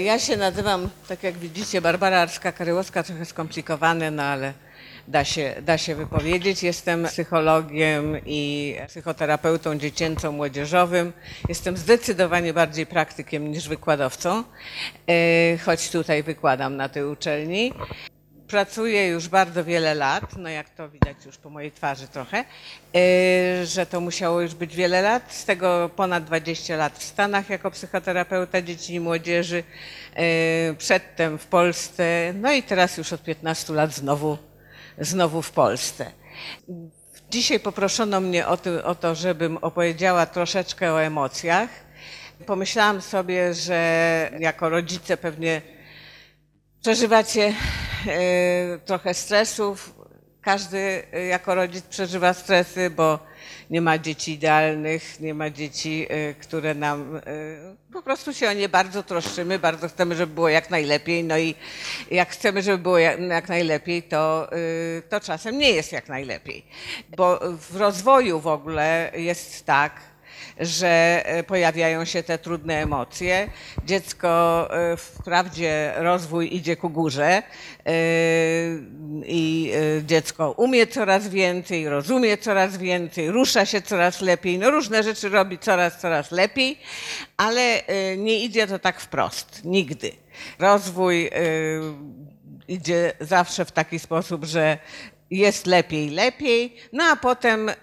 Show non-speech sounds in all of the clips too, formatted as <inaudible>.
Ja się nazywam, tak jak widzicie, Barbara Arska-Karyłowska, trochę skomplikowane, no ale da się, da się wypowiedzieć. Jestem psychologiem i psychoterapeutą dziecięco-młodzieżowym. Jestem zdecydowanie bardziej praktykiem niż wykładowcą, e, choć tutaj wykładam na tej uczelni. Pracuję już bardzo wiele lat, no jak to widać już po mojej twarzy trochę, e, że to musiało już być wiele lat, z tego ponad 20 lat w Stanach jako psychoterapeuta dzieci i młodzieży, e, przedtem w Polsce, no i teraz już od 15 lat znowu, znowu w Polsce. Dzisiaj poproszono mnie o, o to, żebym opowiedziała troszeczkę o emocjach. Pomyślałam sobie, że jako rodzice pewnie przeżywacie e, trochę stresów. Każdy e, jako rodzic przeżywa stresy, bo nie ma dzieci idealnych, nie ma dzieci, e, które nam po prostu się o nie bardzo troszczymy, bardzo chcemy, żeby było jak najlepiej. No i jak chcemy, żeby było jak, jak najlepiej, to, to czasem nie jest jak najlepiej. Bo w rozwoju w ogóle jest tak, że e, pojawiają się te trudne emocje. Dziecko, e, wprawdzie rozwój idzie ku górze e, i dziecko umie coraz więcej, rozumie coraz więcej, rusza się coraz lepiej, no różne rzeczy robi coraz, coraz lepiej, ale nie idzie to tak wprost, nigdy. Rozwój idzie zawsze w taki sposób, że jest lepiej, lepiej, no a potem y,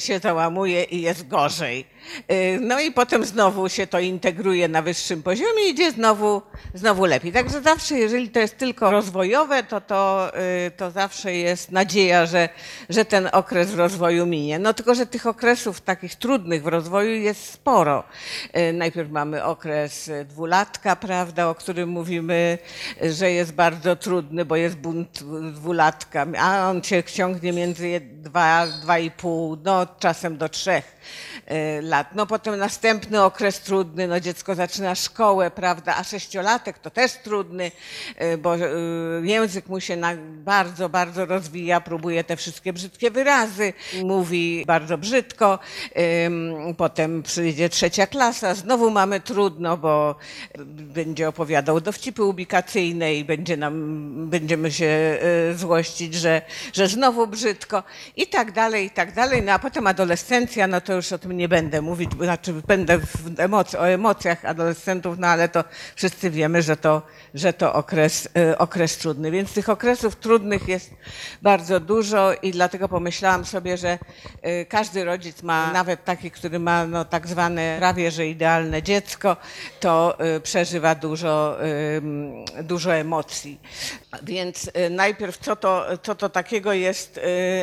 się załamuje i jest gorzej. Y, no i potem znowu się to integruje na wyższym poziomie i idzie znowu, znowu lepiej. Także zawsze, jeżeli to jest tylko rozwojowe, to, to, y, to zawsze jest nadzieja, że, że ten okres w rozwoju minie. No tylko, że tych okresów takich trudnych w rozwoju jest sporo. Najpierw mamy okres dwulatka, prawda, o którym mówimy, że jest bardzo trudny, bo jest bunt dwulatka, a on się ciągnie między 2, 2,5, no czasem do 3 lat. No potem następny okres trudny, no dziecko zaczyna szkołę, prawda, a sześciolatek to też trudny, bo język mu się bardzo, bardzo rozwija, próbuje te wszystkie brzydkie wyrazy, mówi bardzo brzydko, potem przyjdzie trzecia klasa, znowu mamy trudno, bo będzie opowiadał dowcipy ubikacyjne i będzie nam, będziemy się złościć, że, że znowu brzydko i tak dalej, i tak dalej. No a potem adolescencja, no to już o tym nie będę mówić, znaczy będę emoc o emocjach adolescentów, no ale to wszyscy wiemy, że to, że to okres, y, okres trudny. Więc tych okresów trudnych jest bardzo dużo i dlatego pomyślałam sobie, że y, każdy rodzic ma, nawet taki, który ma no, tak zwane prawie, że idealne dziecko, to y, przeżywa dużo, dużo emocji. Więc najpierw co to, co to takiego jest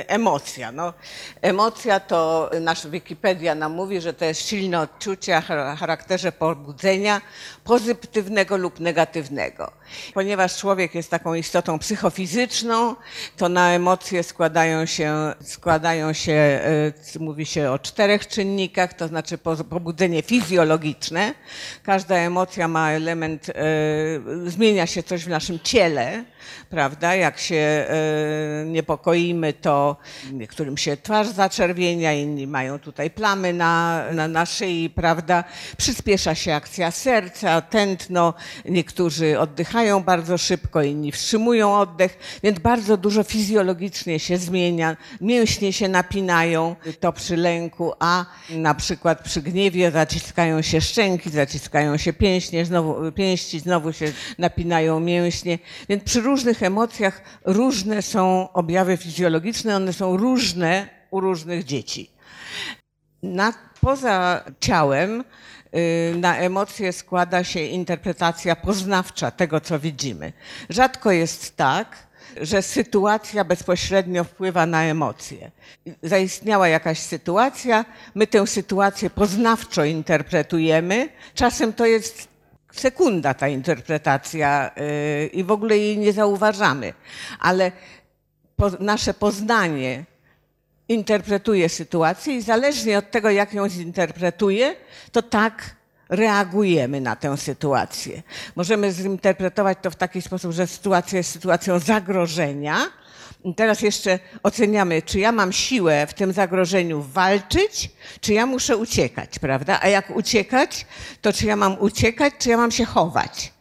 emocja? No, emocja to, nasza Wikipedia nam mówi, że to jest silne odczucie o charakterze pobudzenia pozytywnego lub negatywnego. Ponieważ człowiek jest taką istotą psychofizyczną, to na emocje składają się, składają się e, mówi się o czterech czynnikach, to znaczy pobudzenie fizjologiczne. Każda emocja ma element, e, zmienia się coś w naszym ciele, prawda? Jak się e, niepokoimy, to niektórym się twarz zaczerwienia, inni mają tutaj plamy na, na, na szyi, prawda? Przyspiesza się akcja serca, tętno, niektórzy oddychają bardzo szybko, inni wstrzymują oddech, więc bardzo dużo fizjologicznie się zmienia. Mięśnie się napinają, to przy lęku, a na przykład przy gniewie zaciskają się szczęki, zaciskają się pięśnie, znowu, pięści, znowu się napinają mięśnie, więc przy różnych emocjach różne są objawy fizjologiczne, one są różne u różnych dzieci. Na, poza ciałem y, na emocje składa się interpretacja poznawcza tego, co widzimy. Rzadko jest tak, że sytuacja bezpośrednio wpływa na emocje. Zaistniała jakaś sytuacja, my tę sytuację poznawczo interpretujemy. Czasem to jest sekunda ta interpretacja y, i w ogóle jej nie zauważamy, ale nasze poznanie interpretuje sytuację i zależnie od tego, jak ją zinterpretuje, to tak reagujemy na tę sytuację. Możemy zinterpretować to w taki sposób, że sytuacja jest sytuacją zagrożenia. Teraz jeszcze oceniamy, czy ja mam siłę w tym zagrożeniu walczyć, czy ja muszę uciekać, prawda? A jak uciekać, to czy ja mam uciekać, czy ja mam się chować?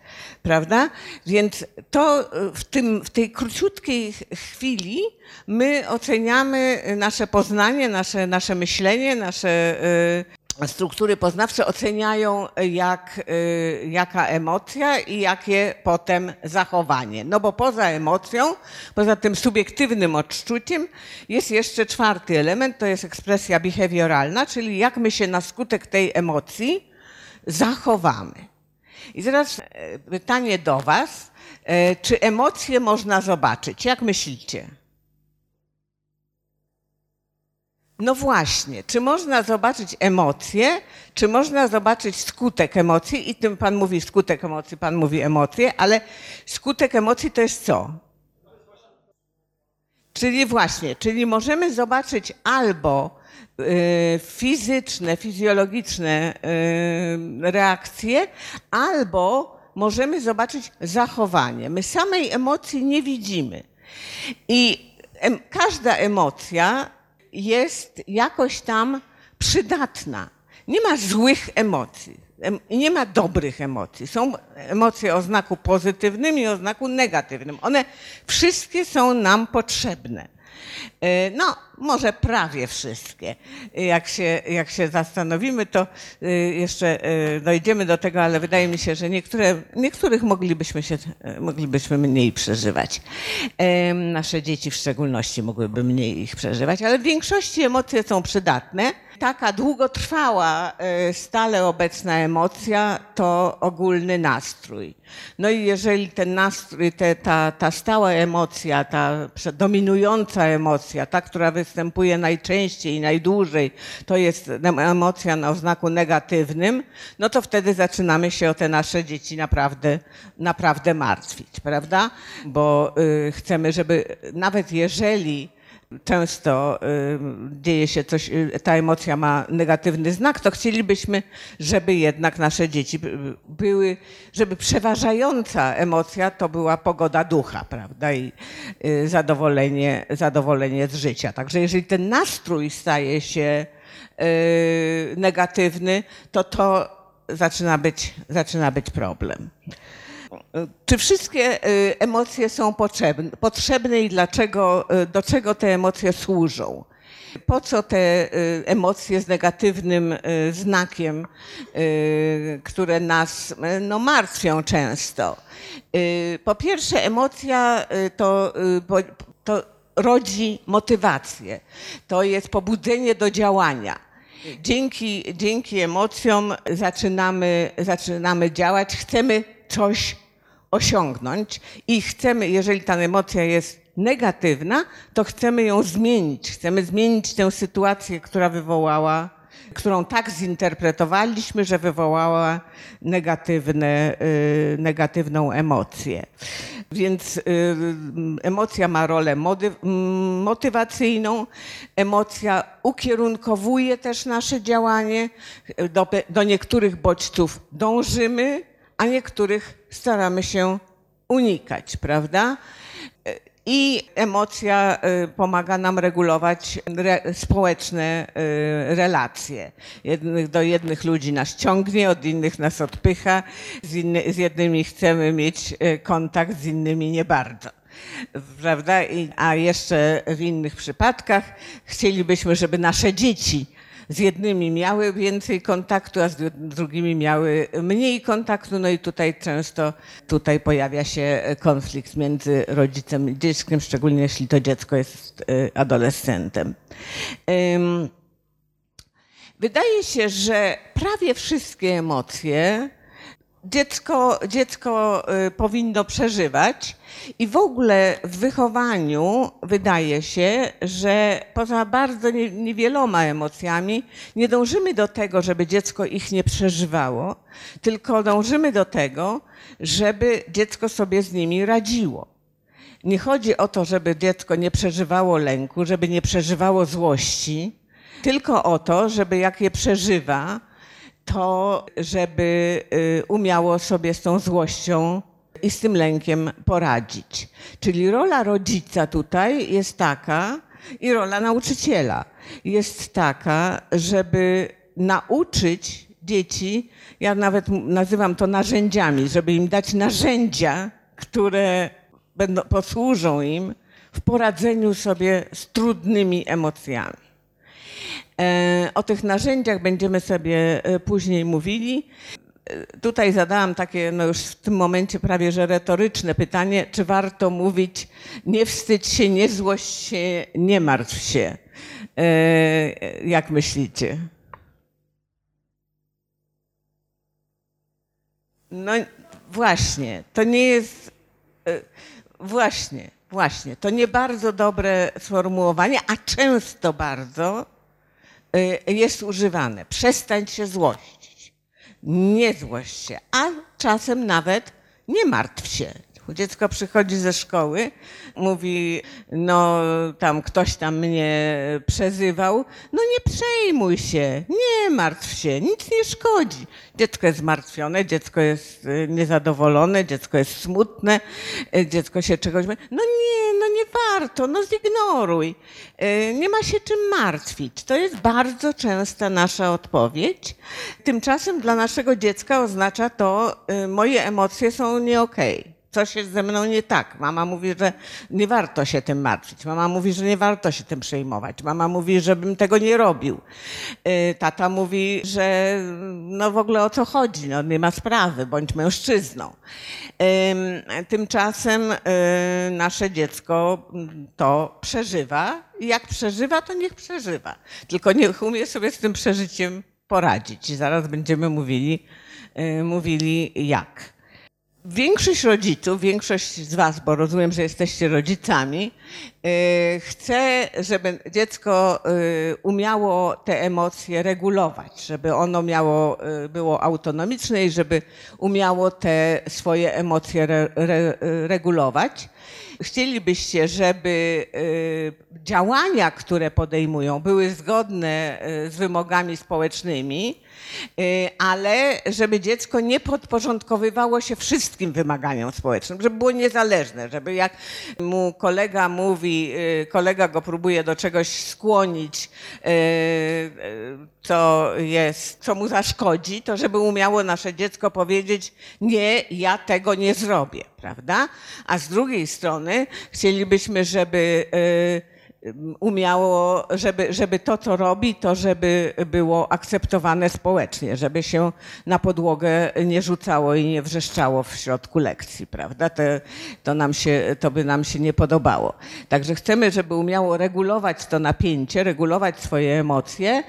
Prawda? Więc to w, tym, w tej króciutkiej chwili my oceniamy nasze poznanie, nasze, nasze myślenie, nasze y, struktury poznawcze oceniają jak, y, jaka emocja i jakie potem zachowanie. No bo poza emocją, poza tym subiektywnym odczuciem jest jeszcze czwarty element, to jest ekspresja behawioralna, czyli jak my się na skutek tej emocji zachowamy. I teraz e, pytanie do Was. E, czy emocje można zobaczyć? Jak myślicie? No właśnie, czy można zobaczyć emocje, czy można zobaczyć skutek emocji? I tym Pan mówi skutek emocji, Pan mówi emocje, ale skutek emocji to jest co? Czyli właśnie, czyli możemy zobaczyć albo fizyczne, fizjologiczne y, reakcje, albo możemy zobaczyć zachowanie. My samej emocji nie widzimy. I każda emocja jest jakoś tam przydatna. Nie ma złych emocji. Nie ma dobrych emocji. Są emocje o znaku pozytywnym i o znaku negatywnym. One wszystkie są nam potrzebne. E, no, może prawie wszystkie. Jak się, jak się zastanowimy, to e, jeszcze e, dojdziemy do tego, ale wydaje mi się, że niektóre, niektórych moglibyśmy, się, moglibyśmy mniej przeżywać. Nasze dzieci w szczególności mogłyby mniej ich przeżywać, ale w większości emocje są przydatne taka długotrwała, e, stale obecna emocja to ogólny nastrój. No i jeżeli ten nastrój, te, ta, ta stała emocja, ta dominująca emocja, ta, która występuje najczęściej i najdłużej, to jest emocja na oznaku negatywnym, no to wtedy zaczynamy się o te nasze dzieci naprawdę, naprawdę martwić, prawda? Bo y, chcemy, żeby nawet jeżeli często y, dzieje się coś, y, ta emocja ma negatywny znak, to chcielibyśmy, żeby jednak nasze dzieci były, żeby przeważająca emocja to była pogoda ducha, prawda, i y, zadowolenie, zadowolenie z życia. Także jeżeli ten nastrój staje się negatywny, to to zaczyna być, zaczyna być problem. Czy wszystkie y, emocje są potrzebne, potrzebne i dlaczego, y, do czego te emocje służą? Po co te emocje z negatywnym znakiem, które nas no, martwią często? Po pierwsze, emocja to, to rodzi motywację, to jest pobudzenie do działania. Dzięki, dzięki emocjom zaczynamy, zaczynamy działać, chcemy coś osiągnąć i chcemy, jeżeli ta emocja jest negatywna, to chcemy ją zmienić. Chcemy zmienić tę sytuację, która wywołała, którą tak zinterpretowaliśmy, że wywołała negatywne, y, negatywną emocję. Więc y, emocja ma rolę motywacyjną, emocja ukierunkowuje też nasze działanie. Do, do niektórych bodźców dążymy, a niektórych staramy się unikać, prawda? I emocja y, pomaga nam regulować re, społeczne y, relacje. Jednych, do jednych ludzi nas ciągnie, od innych nas odpycha, z, inny, z jednymi chcemy mieć y, kontakt, z innymi nie bardzo prawda? a jeszcze w innych przypadkach chcielibyśmy, żeby nasze dzieci z jednymi miały więcej kontaktu, a z drugimi miały mniej kontaktu. No i tutaj często tutaj pojawia się konflikt między rodzicem i dzieckiem, szczególnie jeśli to dziecko jest y, adolescentem. Wydaje się, że prawie wszystkie emocje dziecko, dziecko y, powinno przeżywać. I w ogóle w wychowaniu wydaje się, że poza bardzo niewieloma emocjami nie dążymy do tego, żeby dziecko ich nie przeżywało, tylko dążymy do tego, żeby dziecko sobie z nimi radziło. Nie chodzi o to, żeby dziecko nie przeżywało lęku, żeby nie przeżywało złości, tylko o to, żeby jak je przeżywa, to żeby y, umiało sobie z tą złością i z tym lękiem poradzić. Czyli rola rodzica tutaj jest taka i rola nauczyciela jest taka, żeby nauczyć dzieci, ja nawet nazywam to narzędziami, żeby im dać narzędzia, które będą, posłużą im w poradzeniu sobie z trudnymi emocjami. E, o tych narzędziach będziemy sobie e, później mówili. E, tutaj zadałam takie, no już w tym momencie prawie że retoryczne pytanie, czy warto mówić nie wstydź się, nie złość się, nie martw się. Jak myślicie? No właśnie, to nie jest. Właśnie, właśnie, to nie bardzo dobre sformułowanie, a często bardzo jest używane. Przestań się złościć. Nie złość się, a czasem nawet nie martw się. Dziecko przychodzi ze szkoły, mówi, no tam ktoś tam mnie przezywał, no nie przejmuj się, nie martw się, nic nie szkodzi. Dziecko jest zmartwione, dziecko jest y, niezadowolone, dziecko jest smutne, y, dziecko się czegoś... No nie, no nie warto, no zignoruj. Y, nie ma się czym martwić. To jest bardzo częsta nasza odpowiedź. Tymczasem dla naszego dziecka oznacza to, moje emocje są nie okej. Okay coś jest ze mną nie tak. Mama mówi, że nie warto się tym martwić. Mama mówi, że nie warto się tym przejmować. Mama mówi, żebym tego nie robił. Y, tata mówi, że no w ogóle o co chodzi, no nie ma sprawy, bądź mężczyzną. Tymczasem y, nasze dziecko to przeżywa jak przeżywa, to niech przeżywa. Tylko niech umie sobie z tym przeżyciem poradzić. Zaraz będziemy mówili, y, mówili jak. Większość rodziców, większość z Was, bo rozumiem, że jesteście rodzicami, y, chce, żeby dziecko y, umiało te emocje regulować, żeby ono miało, y, było autonomiczne i żeby umiało te swoje emocje re, re, regulować. Chcielibyście, żeby działania, które podejmują, były zgodne z wymogami społecznymi, Y, ale żeby dziecko nie podporządkowywało się wszystkim wymaganiom społecznym, żeby było niezależne, żeby jak mu kolega mówi, y, kolega go próbuje do czegoś skłonić, y, co jest, co mu zaszkodzi, to żeby umiało nasze dziecko powiedzieć, nie, ja tego nie zrobię, prawda? A z drugiej strony chcielibyśmy, żeby umiało, żeby, żeby to, co robi, to żeby było akceptowane społecznie, żeby się na podłogę nie rzucało i nie wrzeszczało w środku lekcji, prawda? To, to, nam się, to by nam się nie podobało. Także chcemy, żeby umiało regulować to napięcie, regulować swoje emocje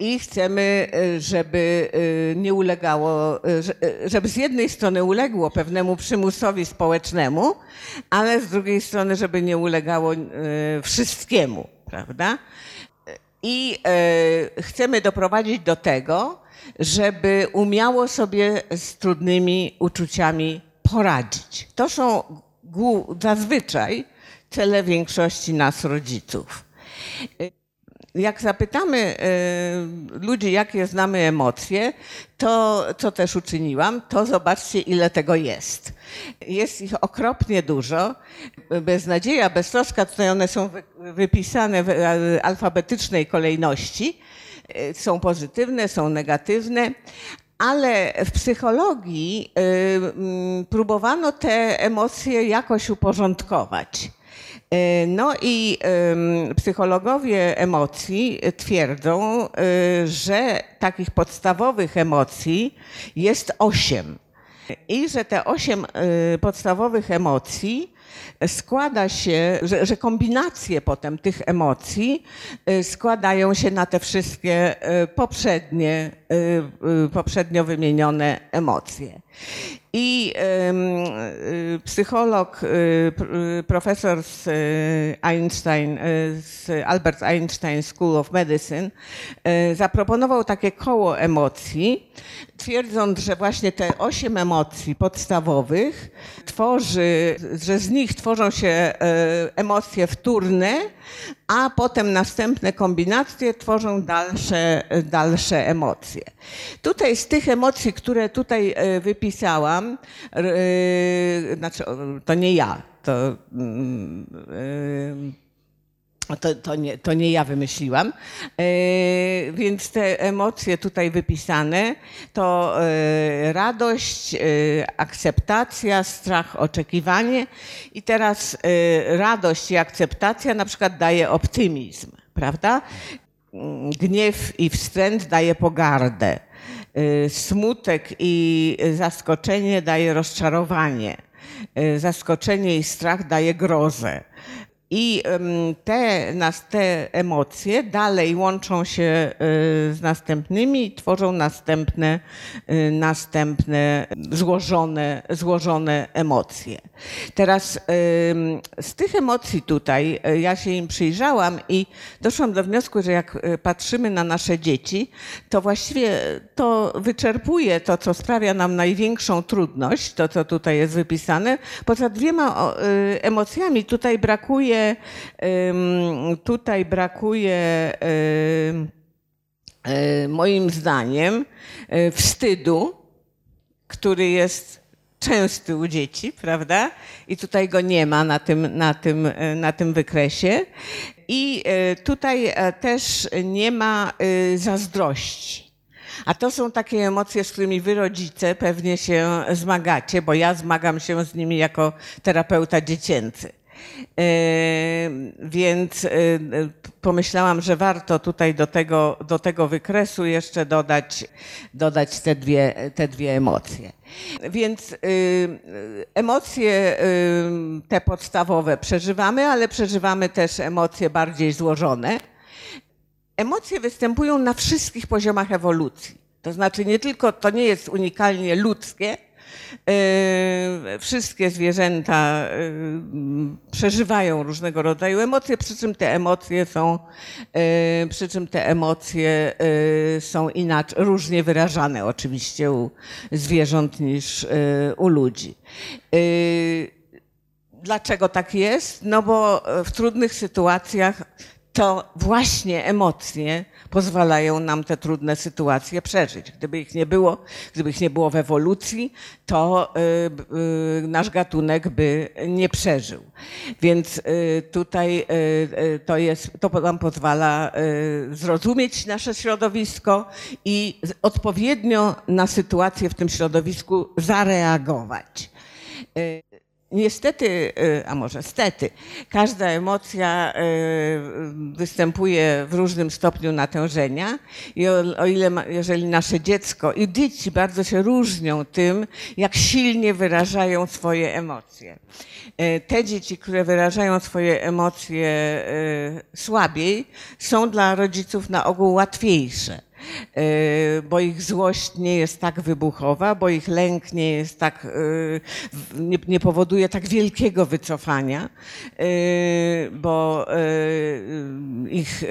i chcemy, żeby y, nie ulegało, żeby z jednej strony uległo pewnemu przymusowi społecznemu, ale z drugiej strony, żeby nie ulegało y, wszystkim wszystkiemu, prawda? I e, chcemy doprowadzić do tego, żeby umiało sobie z trudnymi uczuciami poradzić. To są zazwyczaj cele większości nas rodziców jak zapytamy y, ludzi, jakie znamy emocje, to co też uczyniłam, to zobaczcie, ile tego jest. Jest ich okropnie dużo. Beznadzieja, beztroska, tutaj one są wypisane w alfabetycznej kolejności. Y, są pozytywne, są negatywne, ale w psychologii y, próbowano te emocje jakoś uporządkować. E, no i psychologowie emocji twierdzą, e, że takich podstawowych emocji jest osiem. I że te osiem e, podstawowych emocji składa się, że, że, kombinacje potem tych emocji składają się na te wszystkie poprzednie, poprzednio wymienione emocje. I y, psycholog, y, profesor z Einstein, z Albert Einstein School of Medicine, zaproponował takie koło emocji, twierdząc, że właśnie te osiem emocji podstawowych tworzy, że z nich tworzą się emocje wtórne, a potem następne kombinacje tworzą dalsze, dalsze emocje. Tutaj z tych emocji, które tutaj wypisałam, czytałam, znaczy to nie ja, to To, to, nie, to nie ja wymyśliłam. E, więc te emocje tutaj wypisane to e, radość, e, akceptacja, strach, oczekiwanie. I teraz radość i akceptacja na przykład daje optymizm, prawda? Gniew i wstręt daje pogardę. Smutek i zaskoczenie daje rozczarowanie. Zaskoczenie i strach daje grozę. I te, nas, te emocje dalej łączą się y, z następnymi i tworzą następne, y, następne złożone, złożone emocje. Teraz z tych emocji tutaj y, ja się im przyjrzałam i doszłam do wniosku, że jak patrzymy na nasze dzieci, to właściwie to wyczerpuje to, co sprawia nam największą trudność, to co tutaj jest wypisane. Poza dwiema emocjami tutaj brakuje, tutaj brakuje y, moim zdaniem y, wstydu, który jest częsty u dzieci, prawda? I tutaj go nie ma na tym, na tym, e, na tym wykresie. I tutaj e, też nie ma zazdrości. A to są takie emocje, z którymi wy rodzice pewnie się zmagacie, bo ja zmagam się z nimi jako terapeuta dziecięcy. E, Więc e, pomyślałam, że warto tutaj do tego, do tego wykresu jeszcze dodać, dodać te, dwie, te dwie emocje. Więc y, emocje te podstawowe przeżywamy, ale przeżywamy też emocje bardziej złożone. Emocje występują na wszystkich poziomach ewolucji. To znaczy nie tylko, to nie jest unikalnie ludzkie, Wszystkie zwierzęta yy, przeżywają różnego rodzaju emocje, przy czym te emocje są, yy, przy czym te emocje yy, są inaczej, różnie wyrażane oczywiście u zwierząt niż yy, u ludzi. Yy, Dlaczego tak jest? No bo w trudnych sytuacjach to właśnie emocje pozwalają nam te trudne sytuacje przeżyć. Gdyby ich nie było, gdyby ich nie było w ewolucji, to y, y, nasz gatunek by nie przeżył. Więc y, tutaj to, jest, to nam pozwala zrozumieć nasze środowisko i odpowiednio na sytuację w tym środowisku zareagować. Niestety, y, a może stety, każda emocja y, występuje w różnym stopniu natężenia i o, o ile, ma, jeżeli nasze dziecko i dzieci bardzo się różnią tym, jak silnie wyrażają swoje emocje. Y, Te dzieci, które wyrażają swoje emocje słabiej, są dla rodziców na ogół łatwiejsze. Yy, bo ich złość nie jest tak wybuchowa, bo ich lęk nie jest tak, w- nie, nie powoduje tak wielkiego wycofania, yy, bo ich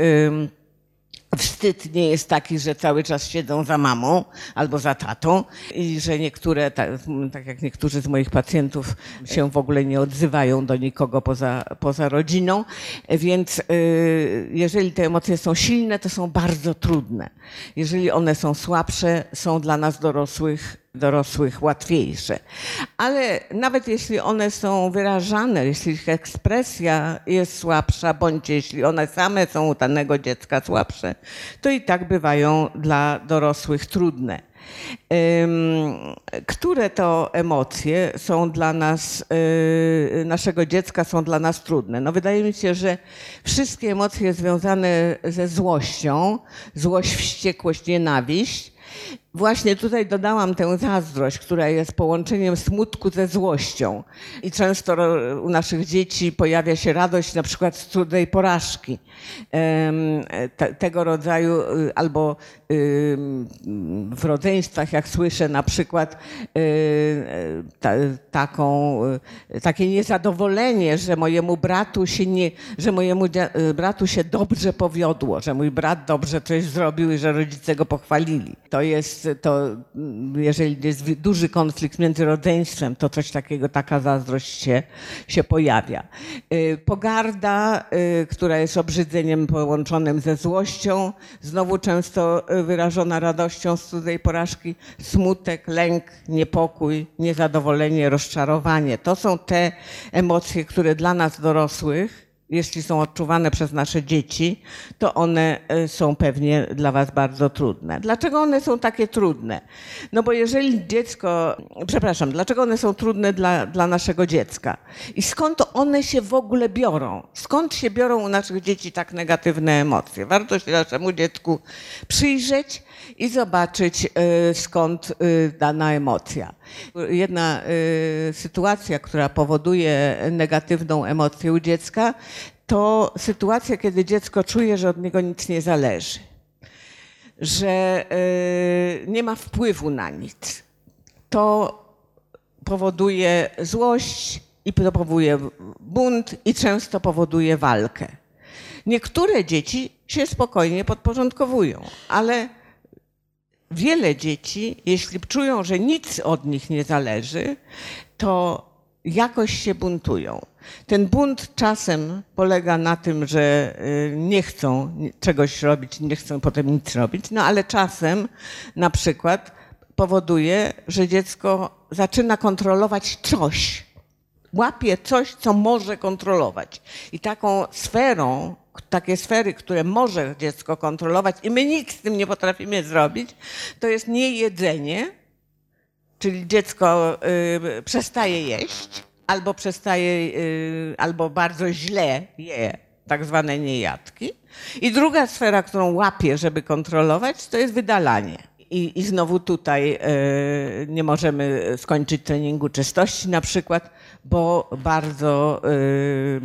wstyd nie jest taki, że cały czas siedzą za mamą albo za tatą i że niektóre, tak, tak jak niektórzy z moich pacjentów się w ogóle nie odzywają do nikogo poza, poza rodziną, więc y, jeżeli te emocje są silne, to są bardzo trudne. Jeżeli one są słabsze, są dla nas dorosłych dorosłych łatwiejsze. Ale nawet jeśli one są wyrażane, jeśli ich ekspresja jest słabsza, bądź jeśli one same są u danego dziecka słabsze, to i tak bywają dla dorosłych trudne. Które to emocje są dla nas, yy, naszego dziecka są dla nas trudne? No wydaje mi się, że wszystkie emocje związane ze złością, złość, wściekłość, nienawiść, Właśnie tutaj dodałam tę zazdrość, która jest połączeniem smutku ze złością. I często u naszych dzieci pojawia się radość na przykład z cudnej porażki. Tego rodzaju y, albo w rodzeństwach, jak słyszę na przykład y, y, ta, taką, takie niezadowolenie, że mojemu bratu się nie, że mojemu bratu się dobrze powiodło, że mój brat dobrze coś zrobił i że rodzice go pochwalili. To jest to, mm, jeżeli jest duży konflikt między rodzeństwem, to coś takiego, taka zazdrość się, się pojawia. Y, Pogarda, y, która jest obrzydzeniem połączonym ze złością, znowu często y, wyrażona radością z cudzej porażki, smutek, lęk, niepokój, niezadowolenie, rozczarowanie. To są te emocje, które dla nas dorosłych jeśli są odczuwane przez nasze dzieci, to one e, są pewnie dla Was bardzo trudne. Dlaczego one są takie trudne? No bo jeżeli dziecko, przepraszam, dlaczego one są trudne dla, dla naszego dziecka? I skąd one się w ogóle biorą? Skąd się biorą u naszych dzieci tak negatywne emocje? Warto się naszemu dziecku przyjrzeć i zobaczyć, e, skąd e, dana emocja. Jedna sytuacja, która powoduje negatywną emocję u dziecka, to sytuacja, kiedy dziecko czuje, że od niego nic nie zależy, że nie ma wpływu na nic. To powoduje złość i powoduje bunt i często powoduje walkę. Niektóre dzieci się spokojnie podporządkowują, ale wiele dzieci, jeśli czują, że nic od nich nie zależy, to jakoś się buntują. Ten bunt czasem polega na tym, że y, nie chcą czegoś robić, nie chcą potem nic robić, no ale czasem na przykład powoduje, że dziecko zaczyna kontrolować coś. Łapie coś, co może kontrolować. I taką sferą, takie sfery, które może dziecko kontrolować i my nic z tym nie potrafimy zrobić, to jest nie jedzenie, czyli dziecko y, przestaje jeść, albo przestaje, y, albo bardzo źle je tak zwane niejadki. I druga sfera, którą łapie, żeby kontrolować, to jest wydalanie. I, i znowu tutaj y, nie możemy skończyć treningu czystości na przykład, bo bardzo y,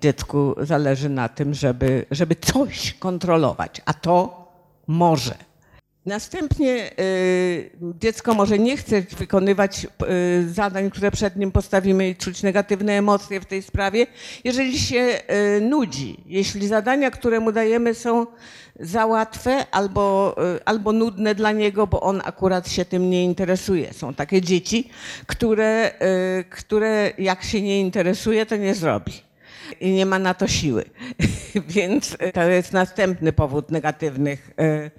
dziecku zależy na tym, żeby, żeby coś kontrolować, a to może. Następnie y, dziecko może nie chce wykonywać y, zadań, które przed nim postawimy i czuć negatywne emocje w tej sprawie, jeżeli się y, nudzi. Jeśli zadania, które mu dajemy są za łatwe albo, albo nudne dla niego, bo on akurat się tym nie interesuje. Są takie dzieci, które, które jak się nie interesuje, to nie zrobi i nie ma na to siły. <laughs> Więc to jest następny powód negatywnych e, e,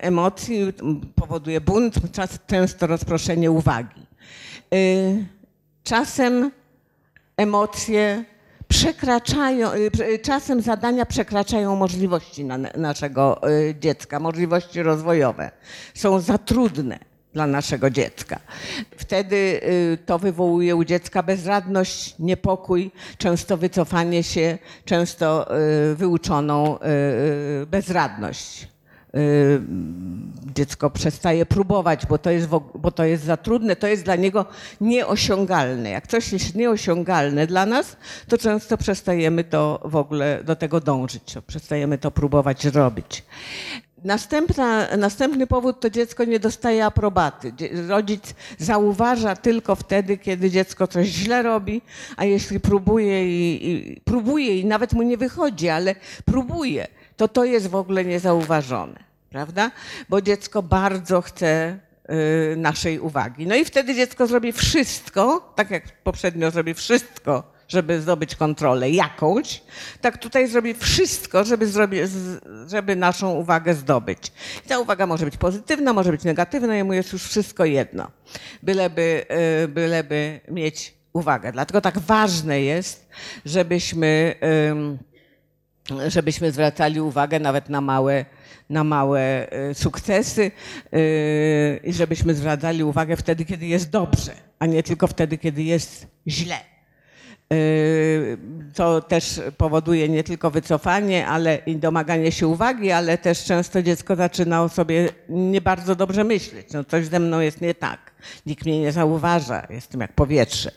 emocji. Powoduje bunt, często rozproszenie uwagi. E, czasem emocje przekraczają, czasem zadania przekraczają możliwości na naszego dziecka, możliwości rozwojowe. Są za trudne dla naszego dziecka. Wtedy y, to wywołuje u dziecka bezradność, niepokój, często wycofanie się, często y, wyuczoną y, bezradność. Dziecko przestaje próbować, bo to, jest, bo to jest za trudne, to jest dla niego nieosiągalne. Jak coś jest nieosiągalne dla nas, to często przestajemy to w ogóle do tego dążyć, przestajemy to próbować robić. Następna, następny powód to dziecko nie dostaje aprobaty. Rodzic zauważa tylko wtedy, kiedy dziecko coś źle robi, a jeśli próbuje i, i próbuje i nawet mu nie wychodzi, ale próbuje, to to jest w ogóle niezauważone, prawda? Bo dziecko bardzo chce y, naszej uwagi. No i wtedy dziecko zrobi wszystko, tak jak poprzednio zrobi wszystko, żeby zdobyć kontrolę jakąś, tak tutaj zrobi wszystko, żeby, zrobi, żeby naszą uwagę zdobyć. I ta uwaga może być pozytywna, może być negatywna, jemu jest już wszystko jedno, byleby, y, byleby mieć uwagę. Dlatego tak ważne jest, żebyśmy, żebyśmy zwracali uwagę nawet na małe, na małe y, sukcesy y, i żebyśmy zwracali uwagę wtedy, kiedy jest dobrze, a nie tylko wtedy, kiedy jest źle. To też powoduje nie tylko wycofanie, ale i domaganie się uwagi, ale też często dziecko zaczyna o sobie nie bardzo dobrze myśleć. No coś ze mną jest nie tak. Nikt mnie nie zauważa, jestem jak powietrze.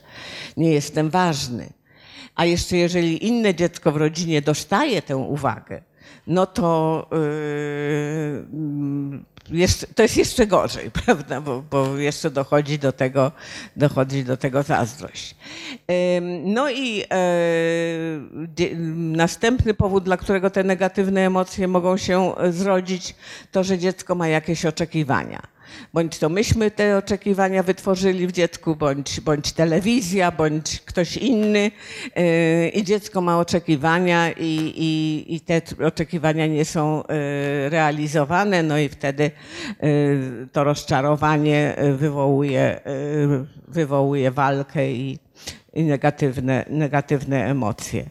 Nie jestem ważny. A jeszcze jeżeli inne dziecko w rodzinie dostaje tę uwagę, no to to jest jeszcze gorzej, <laughs> prawda? Bo, bo, jeszcze dochodzi do tego, dochodzi do tego zazdrość. No i e, następny powód, dla którego te negatywne emocje mogą się zrodzić, to, że dziecko ma jakieś oczekiwania Bądź to myśmy te oczekiwania wytworzyli w dziecku, bądź, bądź telewizja, bądź ktoś inny. Yy, I dziecko ma oczekiwania i, i, i te oczekiwania nie są yy, realizowane, no i wtedy yy, to rozczarowanie wywołuje, wywołuje walkę i, i negatywne, negatywne emocje.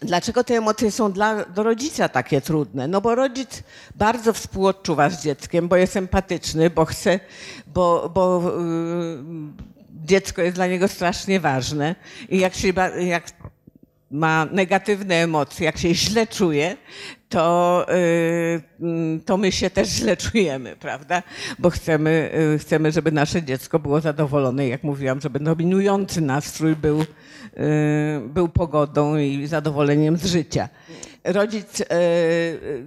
Dlaczego te emocje są dla do rodzica takie trudne? No bo rodzic bardzo współodczuwa z dzieckiem, bo jest empatyczny, bo chce, bo, bo yy, dziecko jest dla niego strasznie ważne i jak się jak ma negatywne emocje, jak się źle czuje, to, yy, to my się też źle czujemy, prawda? Bo chcemy, yy, chcemy, żeby nasze dziecko było zadowolone. Jak mówiłam, żeby dominujący nastrój był, yy, był pogodą i zadowoleniem z życia. Rodzic yy,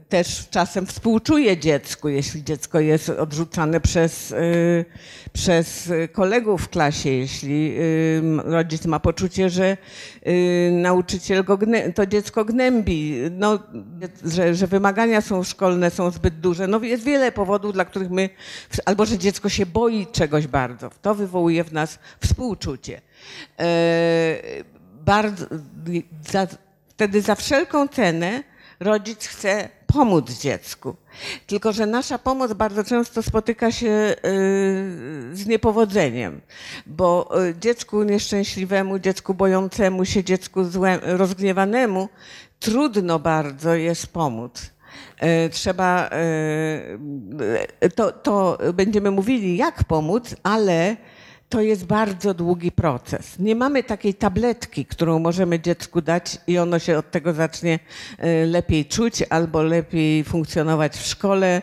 też czasem współczuje dziecku, jeśli dziecko jest odrzucane przez, yy, przez kolegów w klasie, jeśli yy, rodzic ma poczucie, że nauczyciel go to dziecko gnębi, no, że, że wymagania są szkolne, są zbyt duże. No, jest wiele powodów, dla których my, albo że dziecko się boi czegoś bardzo. To wywołuje w nas współczucie. Bardzo, za, wtedy za wszelką cenę rodzic chce pomóc dziecku. Tylko, że nasza pomoc bardzo często spotyka się y, z niepowodzeniem, bo y, dziecku nieszczęśliwemu, dziecku bojącemu się, dziecku złe, rozgniewanemu trudno bardzo jest pomóc. Y, Trzeba, y, to, to będziemy mówili, jak pomóc, ale to jest bardzo długi proces. Nie mamy takiej tabletki, którą możemy dziecku dać i ono się od tego zacznie y, lepiej czuć albo lepiej funkcjonować w szkole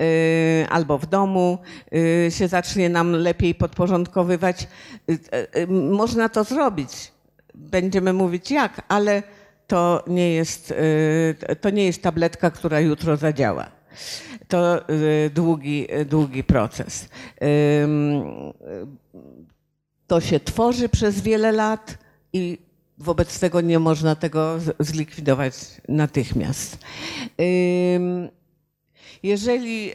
y, albo w domu, y, się zacznie nam lepiej podporządkowywać. Można to zrobić. Będziemy mówić jak, ale to nie jest, to nie jest tabletka, która jutro zadziała to długi, długi proces. To się tworzy przez wiele lat i wobec tego nie można tego zlikwidować natychmiast. Jeżeli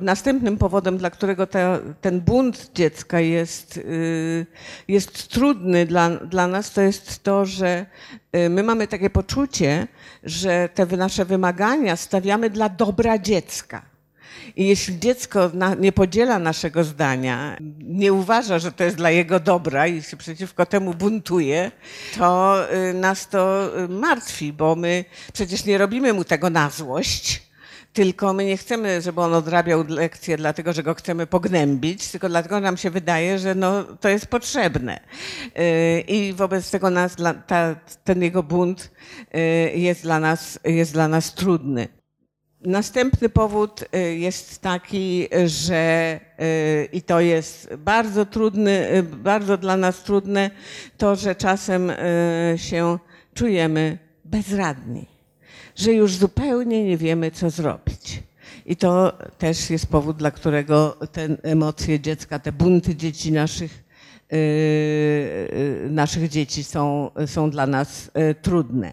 następnym powodem, dla którego ta, ten bunt dziecka jest, jest trudny dla, dla nas, to jest to, że my mamy takie poczucie, że te nasze wymagania stawiamy dla dobra dziecka. I jeśli dziecko na, nie podziela naszego zdania, nie uważa, że to jest dla jego dobra i się przeciwko temu buntuje, to y, nas to martwi, bo my przecież nie robimy mu tego na złość, tylko my nie chcemy, żeby on odrabiał lekcje dlatego, że go chcemy pognębić, tylko dlatego nam się wydaje, że no, to jest potrzebne. I wobec tego nas, ta, ten jego bunt jest dla, nas, jest dla nas trudny. Następny powód jest taki, że i to jest bardzo trudny, bardzo dla nas trudne, to, że czasem się czujemy bezradni że już zupełnie nie wiemy, co zrobić. I to też jest powód, dla którego te emocje dziecka, te bunty dzieci naszych, naszych dzieci są, są dla nas trudne.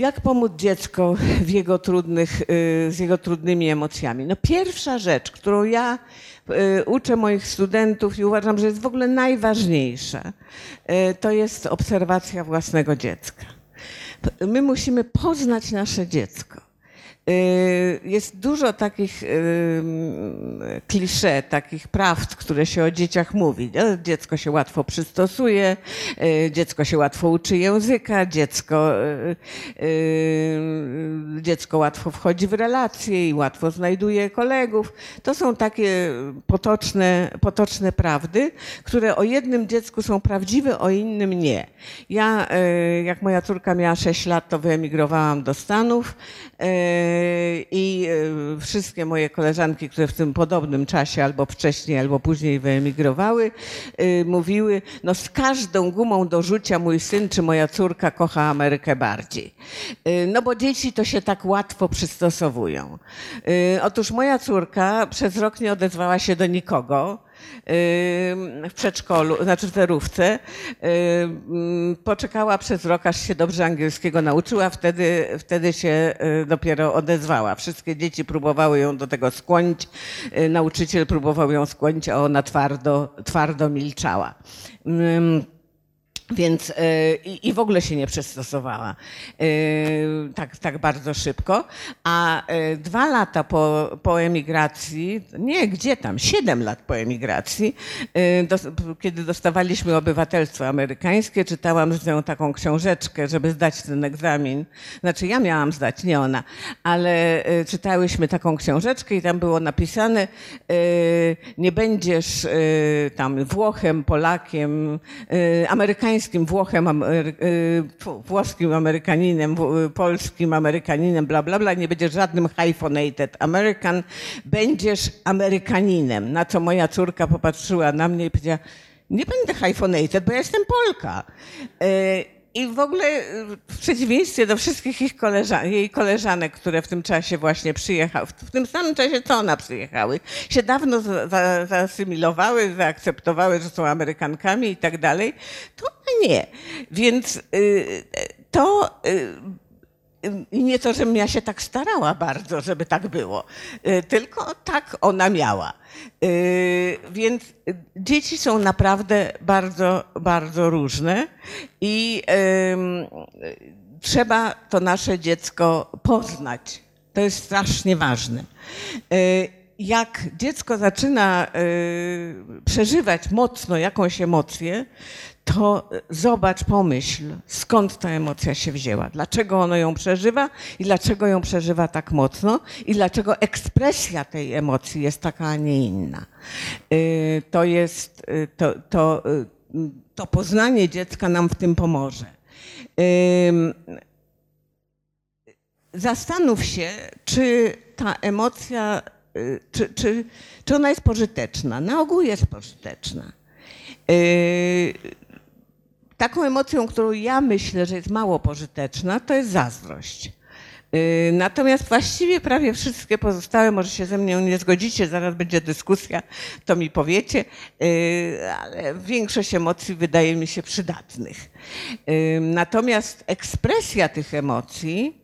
Jak pomóc dziecku w jego trudnych, z jego trudnymi emocjami? No pierwsza rzecz, którą ja uczę moich studentów i uważam, że jest w ogóle najważniejsza, to jest obserwacja własnego dziecka. My musimy poznać nasze dziecko. Y, jest dużo takich y, klisze, takich prawd, które się o dzieciach mówi. Dziecko się łatwo przystosuje, y, dziecko się łatwo uczy języka, dziecko, dziecko łatwo wchodzi w relacje i łatwo znajduje kolegów. To są takie potoczne, potoczne prawdy, które o jednym dziecku są prawdziwe, o innym nie. Ja, jak moja córka miała 6 lat, to wyemigrowałam do Stanów i e, wszystkie moje koleżanki, które w tym podobnym czasie albo wcześniej, albo później wyemigrowały, e, mówiły, no z każdą gumą do rzucia mój syn czy moja córka kocha Amerykę bardziej. No bo dzieci to się tak łatwo przystosowują. Otóż moja córka przez rok nie odezwała się do nikogo w przedszkolu, znaczy w zerówce. Poczekała przez rok, aż się dobrze angielskiego nauczyła, wtedy, wtedy się y, dopiero odezwała. Wszystkie dzieci próbowały ją do tego skłonić, y, nauczyciel próbował ją skłonić, a ona twardo, twardo milczała. Więc e, i, i w ogóle się nie przystosowała e, tak, tak bardzo szybko. A e, dwa lata po, po emigracji, nie gdzie tam, siedem lat po emigracji, dos, kiedy dostawaliśmy obywatelstwo amerykańskie, czytałam z nią taką książeczkę, żeby zdać ten egzamin. Znaczy ja miałam zdać, nie ona, ale czytałyśmy taką książeczkę i tam było napisane, nie będziesz tam Włochem, Polakiem, Amerykańskim, amerykańskim, Włochem, y, włoskim Amerykaninem, y, polskim Amerykaninem, bla, bla, bla, nie będziesz żadnym hyphenated American, będziesz Amerykaninem. Na co moja córka popatrzyła na mnie i powiedziała, nie będę hyphenated, bo ja jestem Polka. I w ogóle y, w przeciwieństwie do wszystkich ich jej koleżanek, które w tym czasie właśnie przyjechały, w tym samym czasie co ona przyjechały, się dawno zaasymilowały, zaakceptowały, że są Amerykankami i tak dalej, to nie. Więc y, to y, i nie to, żebym ja się tak starała bardzo, żeby tak było, y, tylko tak ona miała. Y, więc dzieci są naprawdę bardzo, bardzo różne i trzeba to nasze dziecko poznać. To jest strasznie ważne. Y, jak dziecko zaczyna przeżywać mocno jakąś emocję, to zobacz, pomyśl, skąd ta emocja się wzięła, dlaczego ono ją przeżywa i dlaczego ją przeżywa tak mocno i dlaczego ekspresja tej emocji jest taka, a nie inna. Y, to jest, y, to, to, y, to poznanie dziecka nam w tym pomoże. Zastanów się, czy ta emocja, czy, czy, czy ona jest pożyteczna. Na ogół jest pożyteczna Taką emocją, którą ja myślę, że jest mało pożyteczna, to jest zazdrość. Y, natomiast właściwie prawie wszystkie pozostałe, może się ze mną nie zgodzicie, zaraz będzie dyskusja, to mi powiecie, y, ale większość emocji wydaje mi się przydatnych. Y, natomiast ekspresja tych emocji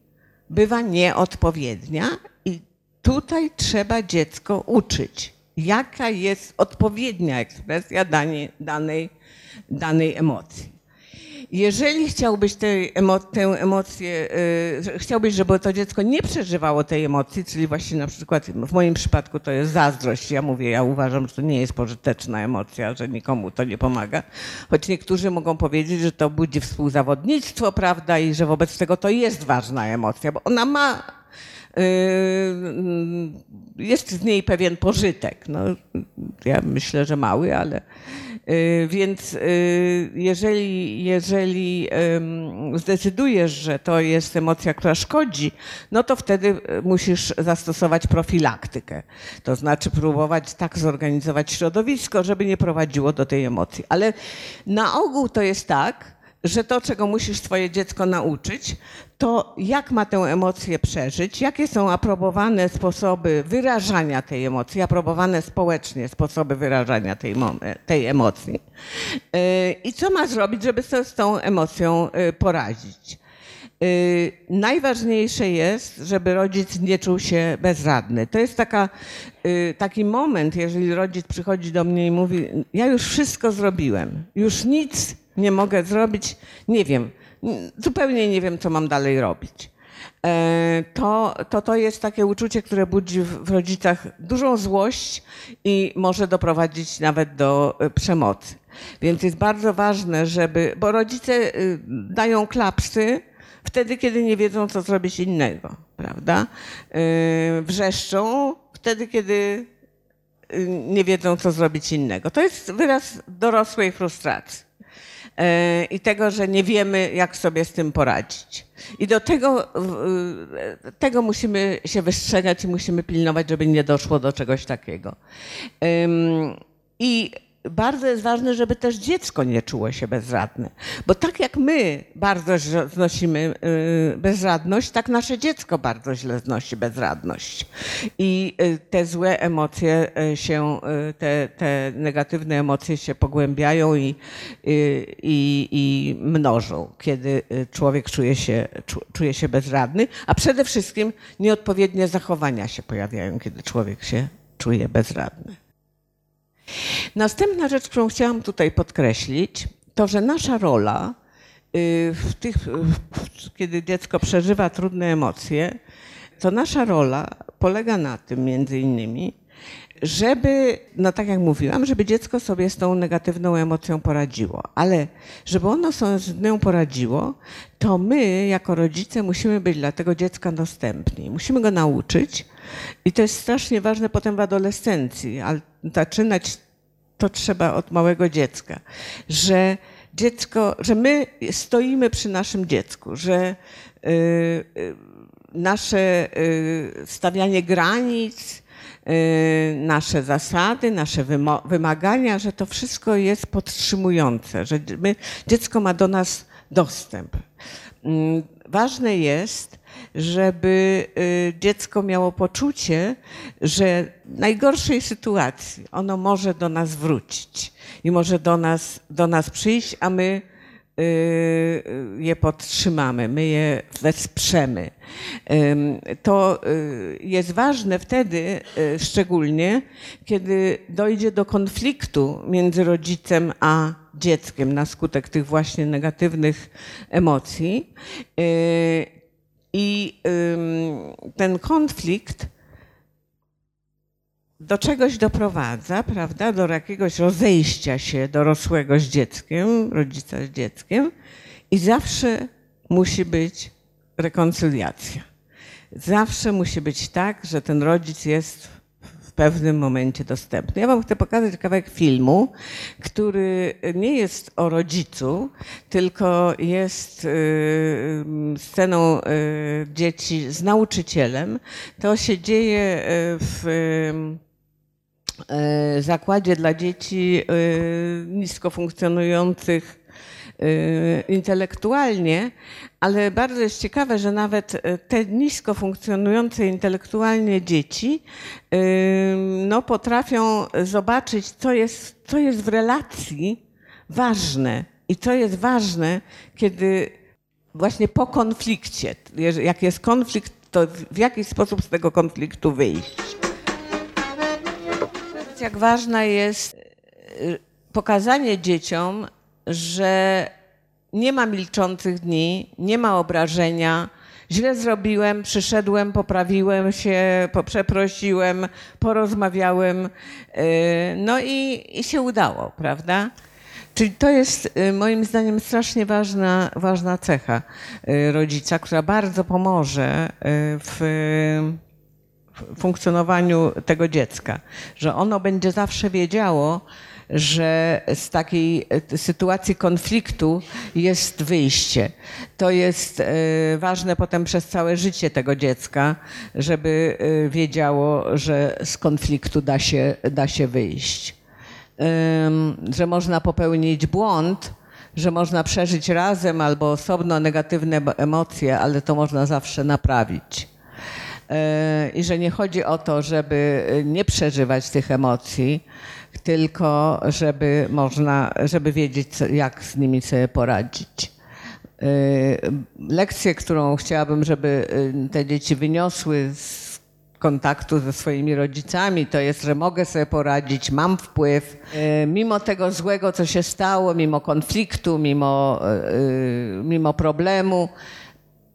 bywa nieodpowiednia i tutaj trzeba dziecko uczyć, jaka jest odpowiednia ekspresja danej, danej, danej emocji. Jeżeli chciałbyś emo tę emocję, yy, chciałbyś, żeby to dziecko nie przeżywało tej emocji, czyli właśnie na przykład w moim przypadku to jest zazdrość. Ja mówię, ja uważam, że to nie jest pożyteczna emocja, że nikomu to nie pomaga. Choć niektórzy mogą powiedzieć, że to budzi współzawodnictwo, prawda, i że wobec tego to jest ważna emocja, bo ona ma y, jest z niej pewien pożytek. No, ja myślę, że mały, ale Y, więc y, jeżeli, jeżeli zdecydujesz, że to jest emocja, która szkodzi, no to wtedy y, musisz zastosować profilaktykę. To znaczy próbować tak zorganizować środowisko, żeby nie prowadziło do tej emocji. Ale na ogół to jest tak, że to, czego musisz swoje dziecko nauczyć, to jak ma tę emocję przeżyć, jakie są aprobowane sposoby wyrażania tej emocji, aprobowane społecznie sposoby wyrażania tej, tej emocji y, i co ma zrobić, żeby sobie z tą emocją y, poradzić. Y, najważniejsze jest, żeby rodzic nie czuł się bezradny. To jest taka, taki moment, jeżeli rodzic przychodzi do mnie i mówi: Ja już wszystko zrobiłem, już nic nie mogę zrobić, nie wiem, zupełnie nie wiem, co mam dalej robić. E, to, to, to jest takie uczucie, które budzi w rodzicach dużą złość i może doprowadzić nawet do e, przemocy. Więc jest bardzo ważne, żeby, bo rodzice y, dają klapsy wtedy, kiedy nie wiedzą, co zrobić innego, prawda? E, wrzeszczą wtedy, kiedy y, nie wiedzą, co zrobić innego. To jest wyraz dorosłej frustracji. E, i tego, że nie wiemy, jak sobie z tym poradzić. I do tego, tego musimy się wystrzegać i musimy pilnować, żeby nie doszło do czegoś takiego. I bardzo jest ważne, żeby też dziecko nie czuło się bezradne. Bo tak jak my bardzo znosimy y, bezradność, tak nasze dziecko bardzo źle znosi bezradność. I y, te złe emocje y, się, te, te negatywne emocje się pogłębiają i, i, i mnożą, kiedy człowiek czuje się, czuje się bezradny, a przede wszystkim nieodpowiednie zachowania się pojawiają, kiedy człowiek się czuje bezradny. Następna rzecz, którą chciałam tutaj podkreślić, to, że nasza rola y, w tych, kiedy dziecko przeżywa trudne emocje, to nasza rola polega na tym między innymi, żeby, no tak jak mówiłam, żeby dziecko sobie z tą negatywną emocją poradziło, ale żeby ono sobie z nią poradziło, to my jako rodzice musimy być dla tego dziecka dostępni. Musimy go nauczyć i to jest strasznie ważne potem w adolescencji, ale zaczynać to trzeba od małego dziecka, że dziecko, że my stoimy przy naszym dziecku, że y, y, nasze y, stawianie granic, nasze zasady, nasze wymagania, że to wszystko jest podtrzymujące, że my, dziecko ma do nas dostęp. Mm, Ważne jest, żeby y, dziecko miało poczucie, że w najgorszej sytuacji ono może do nas wrócić i może do nas, do nas przyjść, a my y, je podtrzymamy, my je wesprzemy. To y, jest ważne wtedy y, szczególnie, kiedy dojdzie do konfliktu między rodzicem a dzieckiem na skutek tych właśnie negatywnych emocji. Y, I ten konflikt do czegoś doprowadza, prawda, do jakiegoś rozejścia się dorosłego z dzieckiem, rodzica z dzieckiem i zawsze musi być rekoncyliacja. Zawsze musi być tak, że ten rodzic jest w pewnym momencie dostępny. Ja wam chcę pokazać kawałek filmu, który nie jest o rodzicu, tylko jest y, sceną y, dzieci z nauczycielem. To się dzieje y, w y, zakładzie dla dzieci y, nisko funkcjonujących y, intelektualnie, ale bardzo jest ciekawe, że nawet te nisko funkcjonujące intelektualnie dzieci no, potrafią zobaczyć, co jest, co jest w relacji ważne i co jest ważne, kiedy właśnie po konflikcie, jak jest konflikt, to w jaki sposób z tego konfliktu wyjść. Jak ważna jest y, pokazanie dzieciom, że nie ma milczących dni, nie ma obrażenia. Źle zrobiłem, przyszedłem, poprawiłem się, przeprosiłem, porozmawiałem, y, no i, i się udało, prawda? Czyli to jest y, moim zdaniem strasznie ważna, ważna cecha rodzica, która bardzo pomoże w funkcjonowaniu tego dziecka, że ono będzie zawsze wiedziało, że z takiej e, sytuacji konfliktu jest wyjście. To jest e, ważne potem przez całe życie tego dziecka, żeby e, wiedziało, że z konfliktu da się, da się wyjść. Że można popełnić błąd, że można przeżyć razem albo osobno negatywne emocje, ale to można zawsze naprawić. E, I że nie chodzi o to, żeby e, nie przeżywać tych emocji, tylko żeby można, żeby wiedzieć, jak z nimi sobie poradzić. E, Lekcję, którą chciałabym, żeby te dzieci wyniosły z kontaktu ze swoimi rodzicami, to jest, że mogę sobie poradzić, mam wpływ. Mimo tego złego, co się stało, mimo konfliktu, mimo, mimo problemu,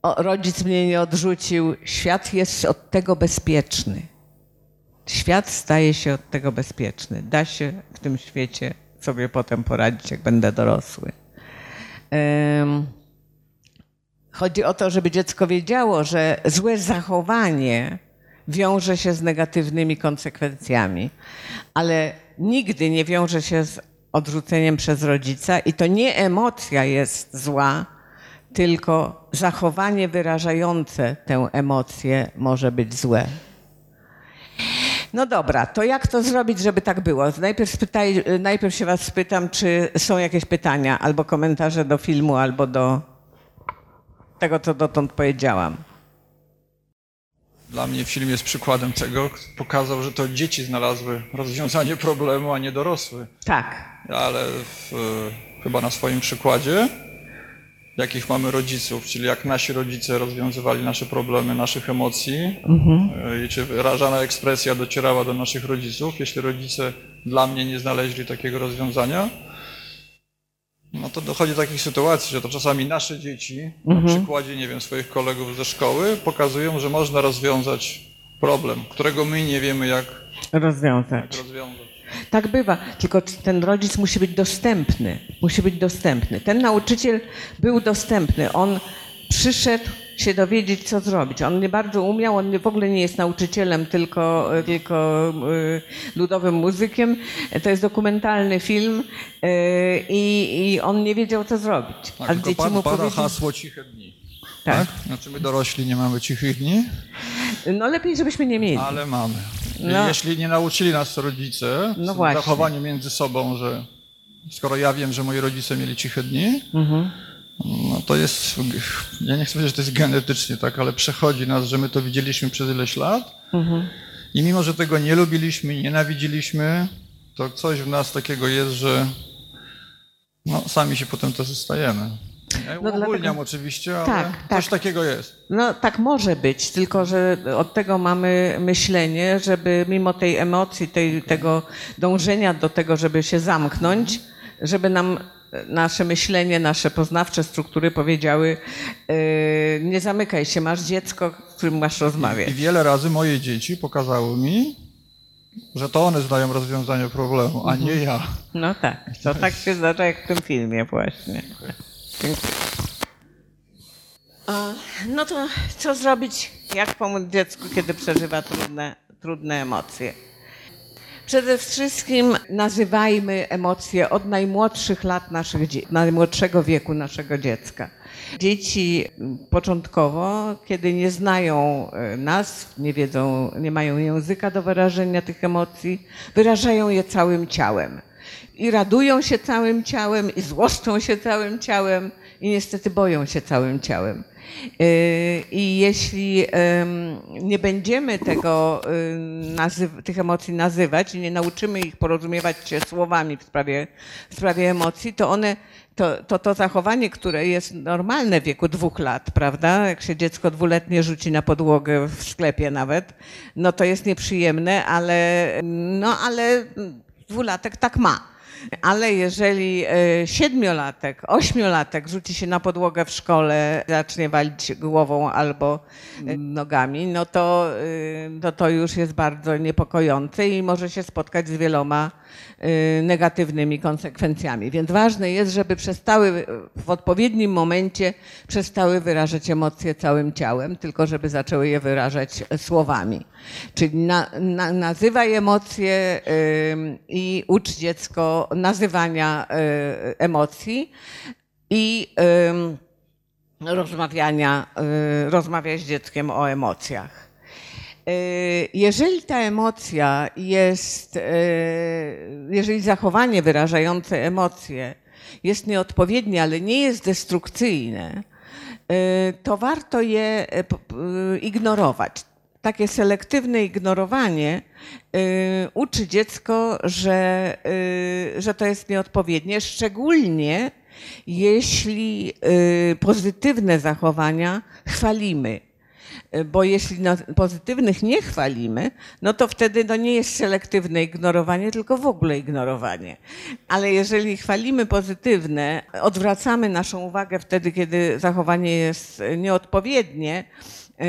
rodzic mnie nie odrzucił, świat jest od tego bezpieczny. Świat staje się od tego bezpieczny. Da się w tym świecie sobie potem poradzić, jak będę dorosły. Chodzi o to, żeby dziecko wiedziało, że złe zachowanie wiąże się z negatywnymi konsekwencjami, ale nigdy nie wiąże się z odrzuceniem przez rodzica i to nie emocja jest zła, tylko zachowanie wyrażające tę emocję może być złe. No dobra, to jak to zrobić, żeby tak było? Najpierw, spytaj, najpierw się Was spytam, czy są jakieś pytania albo komentarze do filmu, albo do tego, co dotąd powiedziałam. Dla mnie film jest przykładem tego, pokazał, że to dzieci znalazły rozwiązanie problemu, a nie dorosły. Tak. Ale w, chyba na swoim przykładzie, jakich mamy rodziców, czyli jak nasi rodzice rozwiązywali nasze problemy, naszych emocji e, i czy wyrażana ekspresja docierała do naszych rodziców. Jeśli rodzice dla mnie nie znaleźli takiego rozwiązania, No to dochodzi do takich sytuacji, że to czasami nasze dzieci, na przykładzie, nie wiem, swoich kolegów ze szkoły, pokazują, że można rozwiązać problem, którego my nie wiemy, jak, Rozwiązać. jak rozwiązać. Tak bywa, tylko ten rodzic musi być dostępny. Musi być dostępny. Ten nauczyciel był dostępny. On przyszedł się dowiedzieć, co zrobić. On nie bardzo umiał, on w ogóle nie jest nauczycielem, tylko, tylko y, ludowym muzykiem. To jest dokumentalny film y, i, i on nie wiedział, co zrobić. Tak, A dzieci mu pada powiedzieli- hasło ciche dni. Tak. Tak. Znaczy my dorośli nie mamy cichych dni, No lepiej, żebyśmy nie mieli. ale mamy. No. Jeśli nie nauczyli nas rodzice No zachowaniu między sobą, że skoro ja wiem, że moi rodzice mieli ciche dni, Mhm. no to jest, ja nie chcę powiedzieć, że to jest genetycznie, tak, ale przechodzi nas, że my to widzieliśmy przez ileś lat Mhm. i mimo, że tego nie lubiliśmy, nienawidziliśmy, to coś w nas takiego jest, że no, sami się potem też stajemy. Ja No ogólniam dlatego- oczywiście, ale Tak, coś tak. takiego jest. No tak może być, tylko że od tego mamy myślenie, żeby mimo tej emocji, tej, tego dążenia do tego, żeby się zamknąć, żeby nam nasze myślenie, nasze poznawcze struktury powiedziały yy, nie zamykaj się, masz dziecko, z którym masz I rozmawiać. wiele razy moje dzieci pokazały mi, że to one znają rozwiązanie problemu, a nie ja. No tak, to tak się zdarza jak w tym filmie właśnie. No to co zrobić, jak pomóc dziecku, kiedy przeżywa trudne, trudne emocje? Przede wszystkim nazywajmy emocje od najmłodszych lat naszych najmłodszego wieku naszego dziecka. Dzieci mm, początkowo, kiedy nie znają e, nazw, nie wiedzą, nie mają języka do wyrażenia tych emocji, wyrażają je całym ciałem. I radują się całym ciałem, i złoszczą się całym ciałem, i niestety boją się całym ciałem. Yy, I jeśli nie będziemy tego, nazyw- tych emocji nazywać i nie nauczymy ich porozumiewać się słowami w sprawie, w sprawie emocji, to one, to, to to zachowanie, które jest normalne w wieku dwóch lat, prawda? Jak się dziecko dwuletnie rzuci na podłogę w sklepie nawet, no to jest nieprzyjemne, ale, no ale dwulatek tak ma. Ale jeżeli e, siedmiolatek, ośmiolatek rzuci się na podłogę w szkole, zacznie walić głową albo e, nogami, no to, e, no to już jest bardzo niepokojące i może się spotkać z wieloma negatywnymi konsekwencjami. Więc ważne jest, żeby przestały w odpowiednim momencie przestały wyrażać emocje całym ciałem, tylko żeby zaczęły je wyrażać słowami. Czyli na, na, nazywaj emocje i ucz dziecko nazywania y, emocji i rozmawiania, y, rozmawiać z dzieckiem o emocjach. Y, Jeżeli ta emocja jest, jeżeli zachowanie wyrażające emocje jest nieodpowiednie, ale nie jest destrukcyjne, to warto je ignorować. Takie selektywne ignorowanie y, uczy dziecko, że, y, że to jest nieodpowiednie, szczególnie jeśli y, pozytywne zachowania chwalimy. Bo jeśli na pozytywnych nie chwalimy, no to wtedy to nie jest selektywne ignorowanie, tylko w ogóle ignorowanie. Ale jeżeli chwalimy pozytywne, odwracamy naszą uwagę wtedy, kiedy zachowanie jest nieodpowiednie,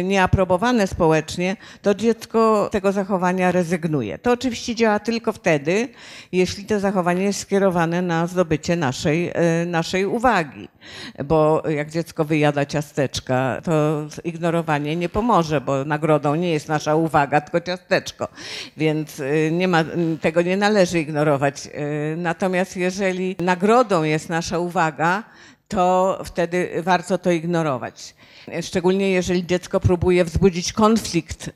nieaprobowane społecznie, to dziecko tego zachowania rezygnuje. To oczywiście działa tylko wtedy, jeśli to zachowanie jest skierowane na zdobycie naszej, e, naszej uwagi. Bo jak dziecko wyjada ciasteczka, to ignorowanie nie pomoże, bo nagrodą nie jest nasza uwaga, tylko ciasteczko. Więc e, nie ma, tego nie należy ignorować. E, Natomiast jeżeli nagrodą jest nasza uwaga, to wtedy warto to ignorować. Szczególnie jeżeli dziecko próbuje wzbudzić konflikt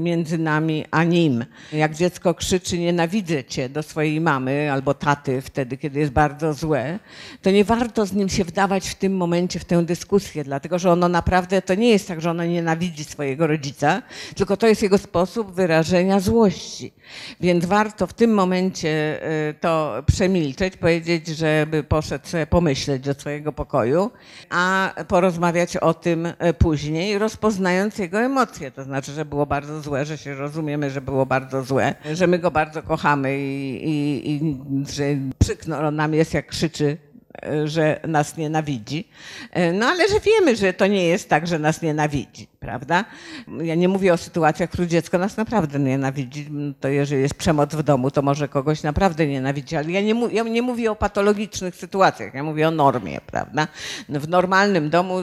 między nami a nim. Jak dziecko krzyczy nienawidzę cię do swojej mamy albo taty wtedy, kiedy jest bardzo złe, to nie warto z nim się wdawać w tym momencie w tę dyskusję, dlatego że ono naprawdę to nie jest tak, że ono nienawidzi swojego rodzica, tylko to jest jego sposób wyrażenia złości. Więc warto w tym momencie y, to przemilczeć, powiedzieć, żeby poszedł sobie pomyśleć do swojego pokoju, a porozmawiać o tym y, później, rozpoznając jego emocje. To znaczy, że było bardzo złe, że się rozumiemy, że było bardzo złe, że my go bardzo kochamy i, i, i że przykro nam jest, jak krzyczy że nas nienawidzi. E, No ale że wiemy, że to nie jest tak, że nas nienawidzi, prawda? Ja nie mówię o sytuacjach, w których dziecko nas naprawdę nienawidzi. To jeżeli jest przemoc w domu, to może kogoś naprawdę nienawidzi, ale ja nie, ja nie mówię o patologicznych sytuacjach, ja mówię o normie, prawda? No W normalnym domu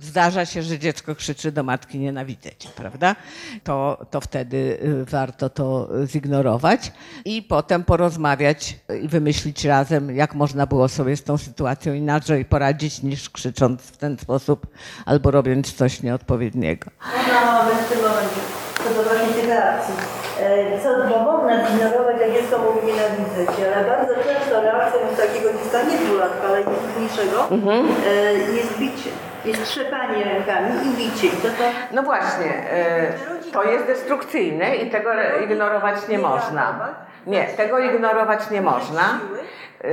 zdarza się, że dziecko krzyczy do matki nienawidzę cię, prawda? To, to wtedy warto to zignorować i potem porozmawiać i wymyślić razem, jak można było sobie z tą sytuacją inaczej poradzić niż krzycząc w ten sposób albo robiąc coś nieodpowiedniego. Można moment w tym momencie, co do właśnie tych reakcji. E, Co, bo można zignorować, jak dziecko mówi nienawidzę cię, ale bardzo często reakcją takiego dziecka, nie dwulatka, ale mniejszego, e, jest bicie. Jest trzepanie rękami i bicie. To, to No właśnie, y, to jest destrukcyjne i tego ignorować nie można. Nie, tego ignorować nie można. Y,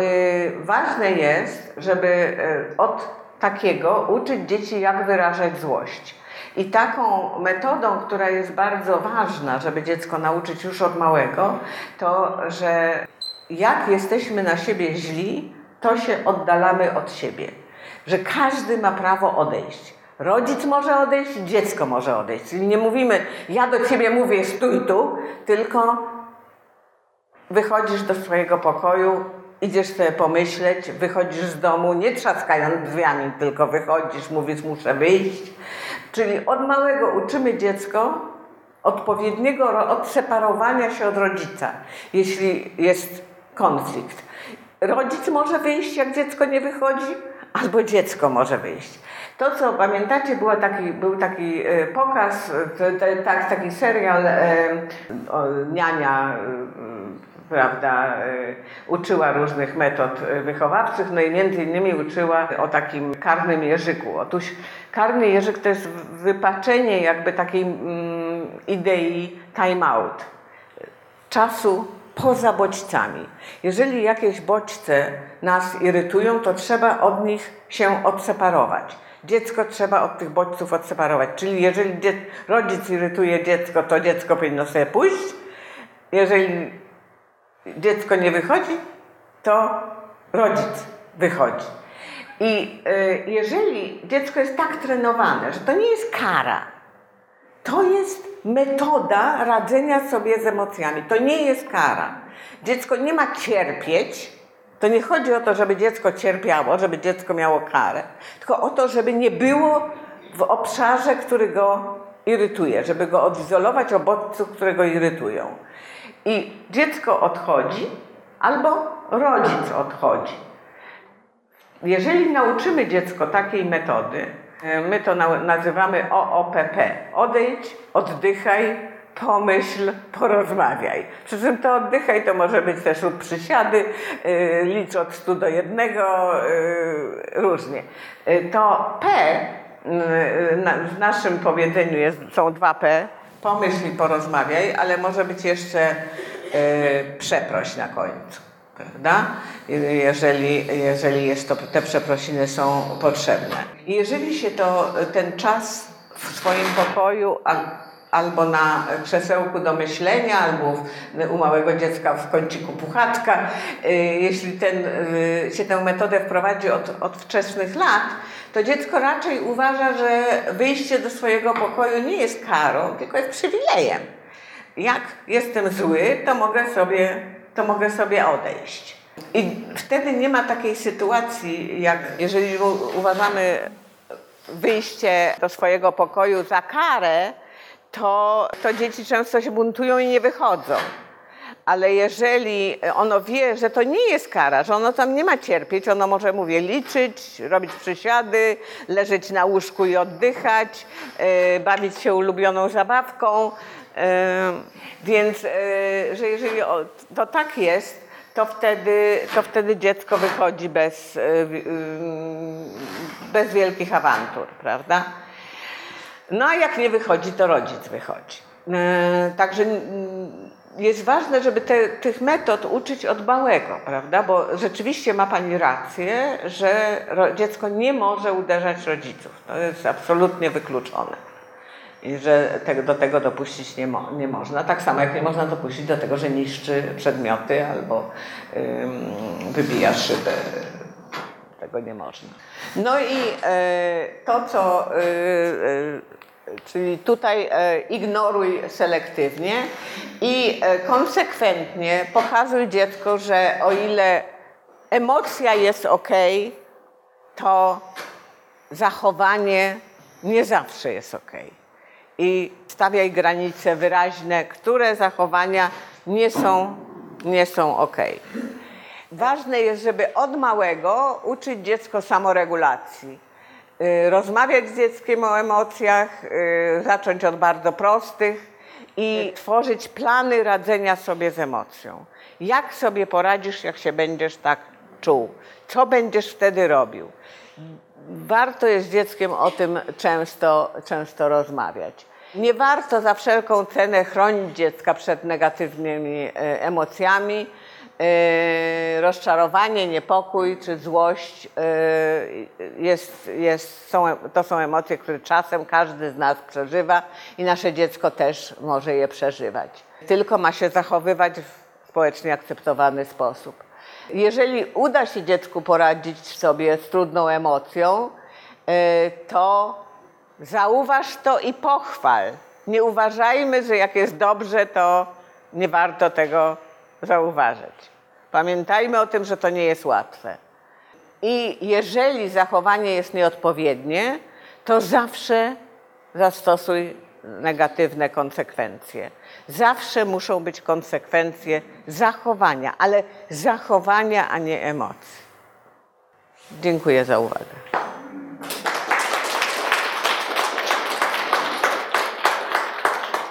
y, Ważne jest, żeby y, od takiego uczyć dzieci, jak wyrażać złość. I taką metodą, która jest bardzo ważna, żeby dziecko nauczyć już od małego, to że jak jesteśmy na siebie źli, to się oddalamy od siebie. Że każdy ma prawo odejść. Rodzic może odejść, dziecko może odejść. Czyli nie mówimy, ja do ciebie mówię, stój tu, tylko wychodzisz do swojego pokoju, idziesz sobie pomyśleć, wychodzisz z domu, nie trzaskając drzwiami, tylko wychodzisz, mówisz, muszę wyjść. Czyli od małego uczymy dziecko odpowiedniego ro- odseparowania się od rodzica, jeśli jest konflikt. Rodzic może wyjść, jak dziecko nie wychodzi, albo dziecko może wyjść. To, co pamiętacie, było taki, był taki e, pokaz, e, tak, taki serial e, o, Niania, e, prawda, e, uczyła różnych metod wychowawczych, no i między innymi uczyła o takim karnym jeżyku. Otóż karny jeżyk to jest wypaczenie jakby takiej mm, idei time out czasu poza bodźcami. Jeżeli jakieś bodźce nas irytują, to trzeba od nich się odseparować. Dziecko trzeba od tych bodźców odseparować. Czyli jeżeli rodzic irytuje dziecko, to dziecko powinno sobie pójść. Jeżeli dziecko nie wychodzi, to rodzic wychodzi. I y, jeżeli dziecko jest tak trenowane, że to nie jest kara, to jest metoda radzenia sobie z emocjami. To nie jest kara. Dziecko nie ma cierpieć. To nie chodzi o to, żeby dziecko cierpiało, żeby dziecko miało karę, tylko o to, żeby nie było w obszarze, który go irytuje, żeby go odizolować od bodźców, które go irytują. I dziecko odchodzi, albo rodzic odchodzi. Jeżeli nauczymy dziecko takiej metody, e, my to na- nazywamy OOPP. Odejdź, oddychaj, pomyśl, porozmawiaj. Przy czym to oddychaj to może być też lub przysiady, yy, licz od 100 do 1, różnie. Yy, to P w naszym powiedzeniu jest, są dwa P. Pomyśl i porozmawiaj, ale może być jeszcze yy, przeproś na końcu prawda? Jeżeli, jeżeli jest to, te przeprosiny są potrzebne. Jeżeli się to, ten czas w swoim pokoju al, albo na krzesełku do myślenia, albo u małego dziecka w kąciku puchatka, y, jeśli ten, y, się tę metodę wprowadzi od, od wczesnych lat, to dziecko raczej uważa, że wyjście do swojego pokoju nie jest karą, tylko jest przywilejem jak jestem zły, to mogę sobie, to mogę sobie odejść. I wtedy nie ma takiej sytuacji, jak jeżeli uważamy wyjście do swojego pokoju za karę, to, to dzieci często się buntują i nie wychodzą. Ale jeżeli ono wie, że to nie jest kara, że ono tam nie ma cierpieć, ono może, mówię, liczyć, robić przysiady, leżeć na łóżku i oddychać, e, bawić się ulubioną zabawką. E, więc, e, że jeżeli o- to tak jest, to wtedy, to wtedy dziecko wychodzi bez, bez wielkich awantur, prawda? No a jak nie wychodzi, to rodzic wychodzi. Także jest ważne, żeby te, tych metod uczyć od małego, prawda? Bo rzeczywiście ma Pani rację, że dziecko nie może uderzać rodziców. To jest absolutnie wykluczone. I że do tego dopuścić nie, mo, nie można. Tak samo jak nie można dopuścić do tego, że niszczy przedmioty albo ym, wybija szybę tego nie można. No i e, to, co, e, e, czyli tutaj e, ignoruj selektywnie i e, konsekwentnie pokazuj dziecku, że o ile emocja jest ok, to zachowanie nie zawsze jest ok. I stawiaj granice wyraźne, które zachowania nie są, nie są ok. Ważne jest, żeby od małego uczyć dziecko samoregulacji. Y, Rozmawiać z dzieckiem o emocjach, y, zacząć od bardzo prostych i tworzyć plany radzenia sobie z emocją. Jak sobie poradzisz, jak się będziesz tak czuł? Co będziesz wtedy robił? Warto jest z dzieckiem o tym często, często rozmawiać. Nie warto za wszelką cenę chronić dziecka przed negatywnymi emocjami. E, Rozczarowanie, niepokój czy złość e, jest, jest, są, to są emocje, które czasem każdy z nas przeżywa i nasze dziecko też może je przeżywać. Tylko ma się zachowywać w społecznie akceptowany sposób. Jeżeli uda się dziecku poradzić sobie z trudną emocją, y, to zauważ to i pochwal. Nie uważajmy, że jak jest dobrze, to nie warto tego zauważyć. Pamiętajmy o tym, że to nie jest łatwe. I jeżeli zachowanie jest nieodpowiednie, to zawsze zastosuj negatywne konsekwencje. Zawsze muszą być konsekwencje zachowania, ale zachowania, a nie emocji. Dziękuję za uwagę.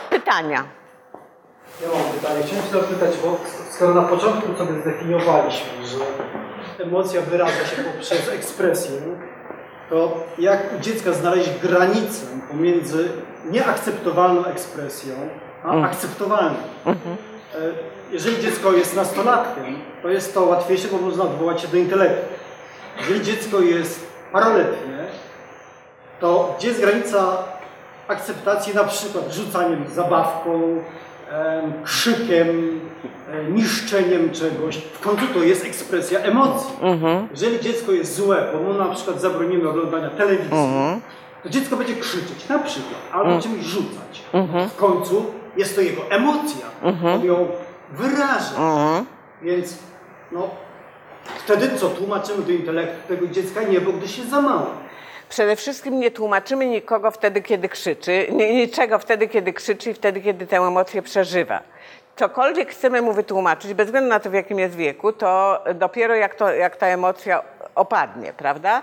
Pytania. Ja mam pytanie. Chciałem się zapytać, bo skoro na początku sobie zdefiniowaliśmy, że emocja wyraża się poprzez ekspresję, to jak u dziecka znaleźć granicę pomiędzy nieakceptowalną ekspresją, a akceptowalną? E, Jeżeli dziecko jest nastolatkiem, to jest to łatwiejsze, bo można odwołać się do intelektu. Jeżeli dziecko jest paroletnie, to gdzie jest granica akceptacji na przykład rzucaniem zabawką, krzykiem, niszczeniem czegoś. W końcu to jest ekspresja emocji. Jeżeli dziecko jest złe, bo mu na przykład zabronimy oglądania telewizji, to dziecko będzie krzyczeć na przykład, albo czymś rzucać. W końcu jest to jego emocja. On ją wyraża. Więc no, wtedy co tłumaczymy do intelektu tego dziecka? Nie, bo gdyż jest za mało. Przede wszystkim nie tłumaczymy nikogo wtedy, kiedy krzyczy, ni- niczego wtedy, kiedy krzyczy i wtedy, kiedy tę emocję przeżywa. Cokolwiek chcemy mu wytłumaczyć, bez względu na to, w jakim jest wieku, to dopiero jak, to, jak ta emocja opadnie, prawda?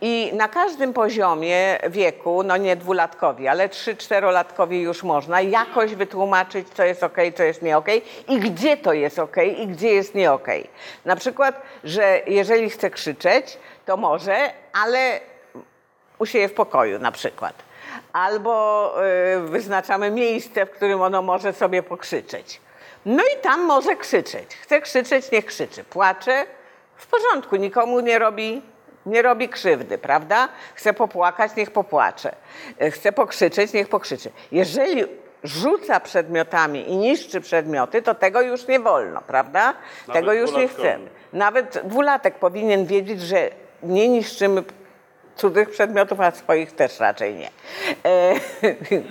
I na każdym poziomie wieku, no nie dwulatkowi, ale trzy, czterolatkowi już można jakoś wytłumaczyć, co jest ok, co jest nie ok i gdzie to jest ok i gdzie jest nie ok. Na przykład, że jeżeli chce krzyczeć, to może, ale u siebie w pokoju na przykład. Albo y, wyznaczamy miejsce, w którym ono może sobie pokrzyczeć. No i tam może krzyczeć. Chce krzyczeć, niech krzyczy. Płacze, w porządku, nikomu nie robi, nie robi krzywdy, prawda? Chce popłakać, niech popłacze. Y, Chce pokrzyczeć, niech pokrzyczy. Jeżeli rzuca przedmiotami i niszczy przedmioty, to tego już nie wolno, prawda? tego już nie chcemy. Nawet dwulatek powinien wiedzieć, że nie niszczymy cudzych przedmiotów, a swoich też raczej nie. E,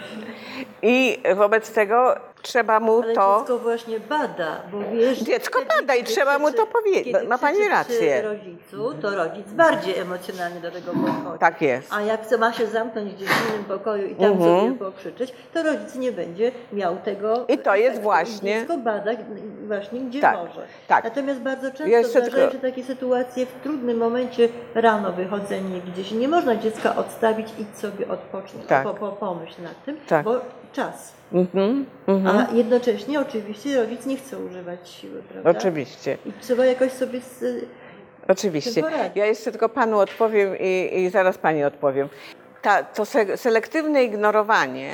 <laughs> I wobec tego trzeba mu Ale to. dziecko właśnie bada, bo wiesz... Dziecko kiedy- bada i kiedy trzeba mu to powiedzieć. Ma pani rację. Rodzicu, to rodzic bardziej emocjonalnie do tego podchodzi. Tak jest. A jak chce- ma się zamknąć gdzieś w innym pokoju i tam Mhm. sobie pokrzyczeć, to rodzic nie będzie miał tego. I to jest efektu. właśnie- Dziecko bada właśnie gdzie Tak, może. tak. Natomiast bardzo często Jeszcze zdarzają tylko- się takie sytuacje w trudnym momencie rano wychodzenie gdzieś. Nie można dziecka odstawić, idź sobie odpocznij, Tak. po, po, pomyśl nad tym, Tak. bo czas. Mhm, mhm. A jednocześnie oczywiście rodzic nie chce używać siły, prawda? Oczywiście. I trzeba jakoś sobie z, Oczywiście. Ja jeszcze tylko panu odpowiem i, i zaraz pani odpowiem. Ta, to se, selektywne ignorowanie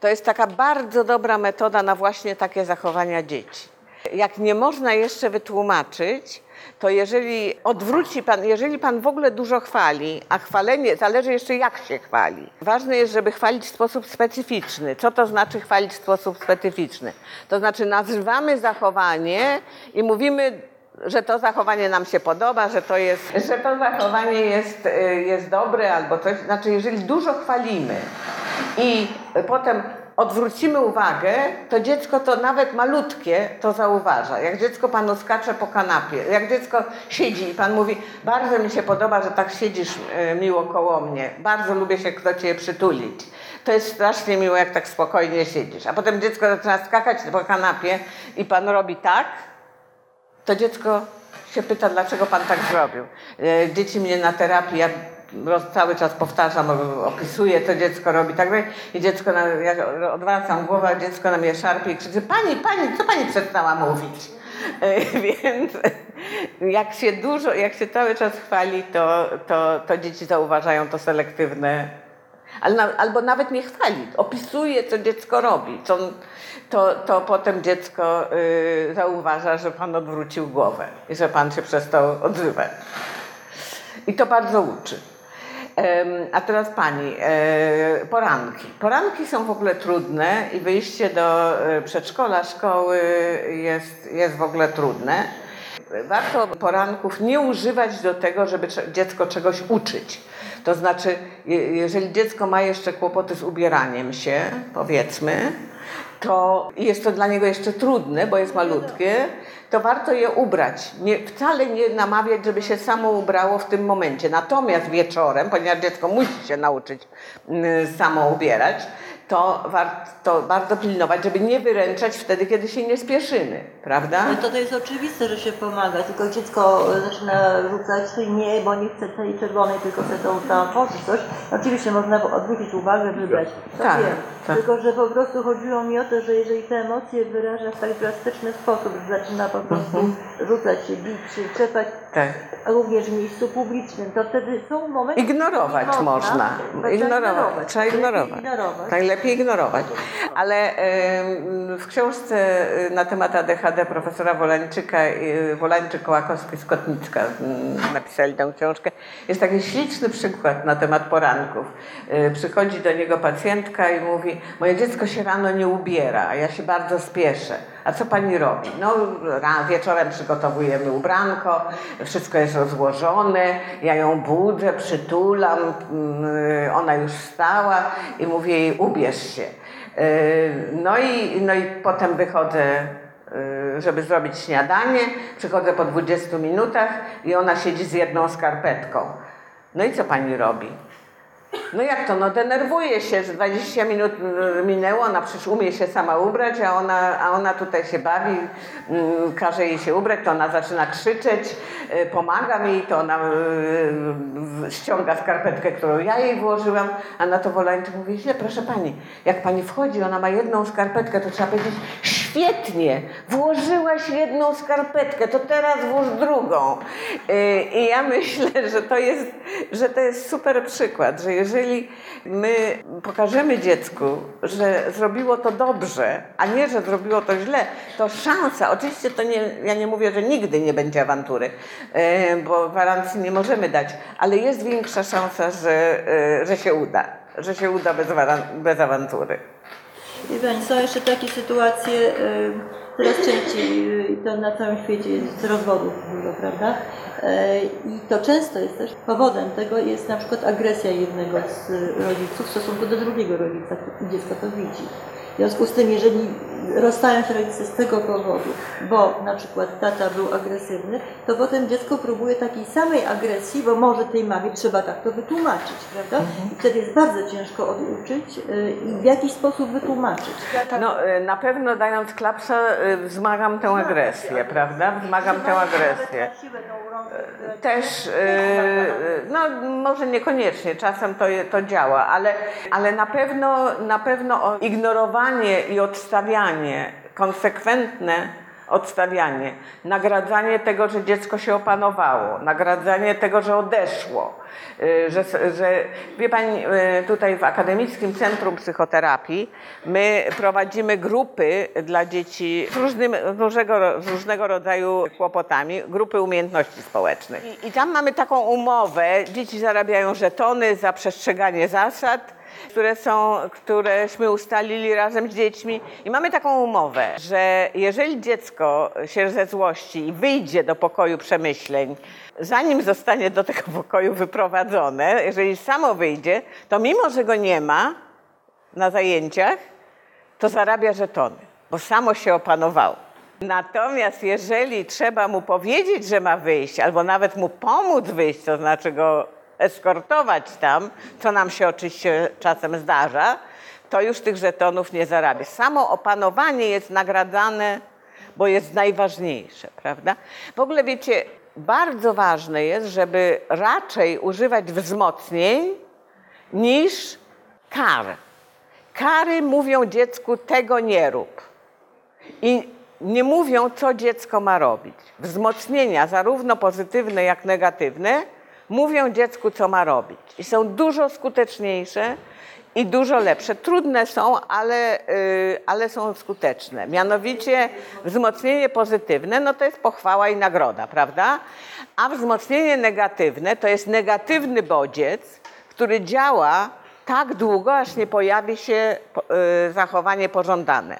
to jest taka bardzo dobra metoda na właśnie takie zachowania dzieci. Jak nie można jeszcze wytłumaczyć, to jeżeli odwróci pan, jeżeli pan w ogóle dużo chwali, a chwalenie zależy jeszcze jak się chwali. Ważne jest, żeby chwalić w sposób specyficzny. Co to znaczy chwalić w sposób specyficzny? To znaczy nazywamy zachowanie i mówimy że to zachowanie nam się podoba, że to, jest, że to zachowanie jest, y, jest dobre albo coś. Znaczy, jeżeli dużo chwalimy i potem odwrócimy uwagę, to dziecko to nawet malutkie to zauważa. Jak dziecko panu skacze po kanapie, jak dziecko siedzi i pan mówi, bardzo mi się podoba, że tak siedzisz y, miło koło mnie, bardzo lubię się do ciebie przytulić. To jest strasznie miło, jak tak spokojnie siedzisz. A potem dziecko zaczyna skakać po kanapie i pan robi tak, to dziecko się pyta, dlaczego pan tak zrobił. E, Dzieci mnie na terapii, ja cały czas powtarzam, opisuję, co dziecko robi, tak dalej. I dziecko, na, ja odwracam głowę, dziecko na mnie szarpie i krzyczy, pani, pani, co pani przestała mówić? E, <laughs> Więc jak się dużo, jak się cały czas chwali, to, to, to dzieci zauważają to selektywne albo nawet nie chwali, opisuje, co dziecko robi. Co, to, to potem dziecko y, zauważa, że pan odwrócił głowę i że pan się przestał odzywać. I to bardzo uczy. A teraz pani, e, poranki. Poranki są w ogóle trudne i wyjście do e, przedszkola, szkoły jest, jest w ogóle trudne. Warto poranków nie używać do tego, żeby dziecko czegoś uczyć. To znaczy, je- jeżeli dziecko ma jeszcze kłopoty z ubieraniem się, powiedzmy, to jest to dla niego jeszcze trudne, bo jest malutkie, to warto je ubrać. Nie, wcale nie namawiać, żeby się samo ubrało w tym momencie. Natomiast wieczorem, ponieważ dziecko musi się nauczyć mm, samo ubierać, to warto bardzo pilnować, żeby nie wyręczać wtedy, kiedy się nie spieszymy, prawda? No to to jest oczywiste, że się pomaga, tylko dziecko zaczyna rzucać nie, bo nie chce tej czerwonej, tylko chce tą tam coś. Oczywiście można odwrócić uwagę, wybrać. To Tak, wiem. tak. Tylko, że po prostu chodziło mi o to, że jeżeli te emocje wyraża w tak drastyczny sposób, że zaczyna po prostu rzucać się, bić się, czepać, Tak. również w miejscu publicznym, to wtedy są momenty... Ignorować kiedy można. Trzeba Ignorować. Trzeba Lepiej ignorować. ignorować. Najlepiej ignorować. Ale w książce y, na temat ADHD profesora Wolańczyka, y, Wolańczyk-Kołakowski-Skotnicka mm, napisali tę książkę. Jest taki śliczny przykład na temat poranków. Y, Przychodzi do niego pacjentka i mówi, moje dziecko się rano nie ubiera, a ja się bardzo spieszę. A co pani robi? No, wieczorem przygotowujemy ubranko, wszystko jest rozłożone, ja ją budzę, przytulam, mm, ona już wstała i mówię jej, ubierz się. Yy, No i, no i potem wychodzę, yy, żeby zrobić śniadanie, przychodzę po 20 minutach i ona siedzi z jedną skarpetką. No i co pani robi? No jak to, no denerwuje się, że 20 minut mm, minęło, ona przecież umie się sama ubrać, a ona, a ona tutaj się bawi, mm, każe jej się ubrać, to ona zaczyna krzyczeć, y, pomaga mi, to ona y, ściąga skarpetkę, którą ja jej włożyłam, a na to Wolańczyk mówi, źle, proszę pani, jak pani wchodzi, ona ma jedną skarpetkę, to trzeba powiedzieć, świetnie, włożyłaś jedną skarpetkę, to teraz włóż drugą. Y, I ja myślę, że to jest, że to jest super przykład, że jeżeli my pokażemy dziecku, że zrobiło to dobrze, a nie, że zrobiło to źle, to szansa, oczywiście to nie, ja nie mówię, że nigdy nie będzie awantury, y, bo gwarancji nie możemy dać, ale jest większa szansa, że, y, że się uda, że się uda bez, bez awantury. Wie Pani, są jeszcze takie sytuacje, y, coraz częściej y, i to na całym świecie jest rozwodów dużo, prawda? E, I to często jest też powodem tego jest na przykład agresja jednego z rodziców w stosunku do drugiego rodzica dziecko to widzi. W związku z tym, jeżeli rozstają się rodzice z tego powodu, bo na przykład tata był agresywny, to potem dziecko próbuje takiej samej agresji, bo może tej mamie trzeba tak to wytłumaczyć, prawda? I wtedy jest bardzo ciężko oduczyć y, i w jakiś sposób wytłumaczyć. No, y, na pewno dając klapsa y, wzmagam tę agresję, prawda? Wzmagam tę agresję. Też, y, no może niekoniecznie, czasem to, to działa, ale, ale na pewno, na pewno o- ignorowanie i odstawianie, konsekwentne odstawianie, nagradzanie tego, że dziecko się opanowało, nagradzanie tego, że odeszło, y, że, że wie Pani, y, tutaj w Akademickim Centrum Psychoterapii my prowadzimy grupy dla dzieci z, różnym, różnego, z różnego rodzaju kłopotami, grupy umiejętności społecznych. I, I tam mamy taką umowę, dzieci zarabiają żetony za przestrzeganie zasad, które są, któreśmy ustalili razem z dziećmi. I mamy taką umowę, że jeżeli dziecko się ze złości i wyjdzie do pokoju przemyśleń, zanim zostanie do tego pokoju wyprowadzone, jeżeli samo wyjdzie, to mimo, że go nie ma na zajęciach, to zarabia żetony, bo samo się opanowało. Natomiast jeżeli trzeba mu powiedzieć, że ma wyjść, albo nawet mu pomóc wyjść, to znaczy go eskortować tam, co nam się oczywiście czasem zdarza, to już tych żetonów nie zarabia. Samo opanowanie jest nagradzane, bo jest najważniejsze, prawda? W ogóle wiecie, bardzo ważne jest, żeby raczej używać wzmocnień niż kar. Kary mówią dziecku tego nie rób. I nie mówią, co dziecko ma robić. Wzmocnienia, zarówno pozytywne, jak negatywne, mówią dziecku, co ma robić. I są dużo skuteczniejsze i dużo lepsze. Trudne są, ale, yy, ale są skuteczne. Mianowicie wzmocnienie pozytywne, no to jest pochwała i nagroda, prawda? A wzmocnienie negatywne to jest negatywny bodziec, który działa tak długo, aż nie pojawi się yy, zachowanie pożądane.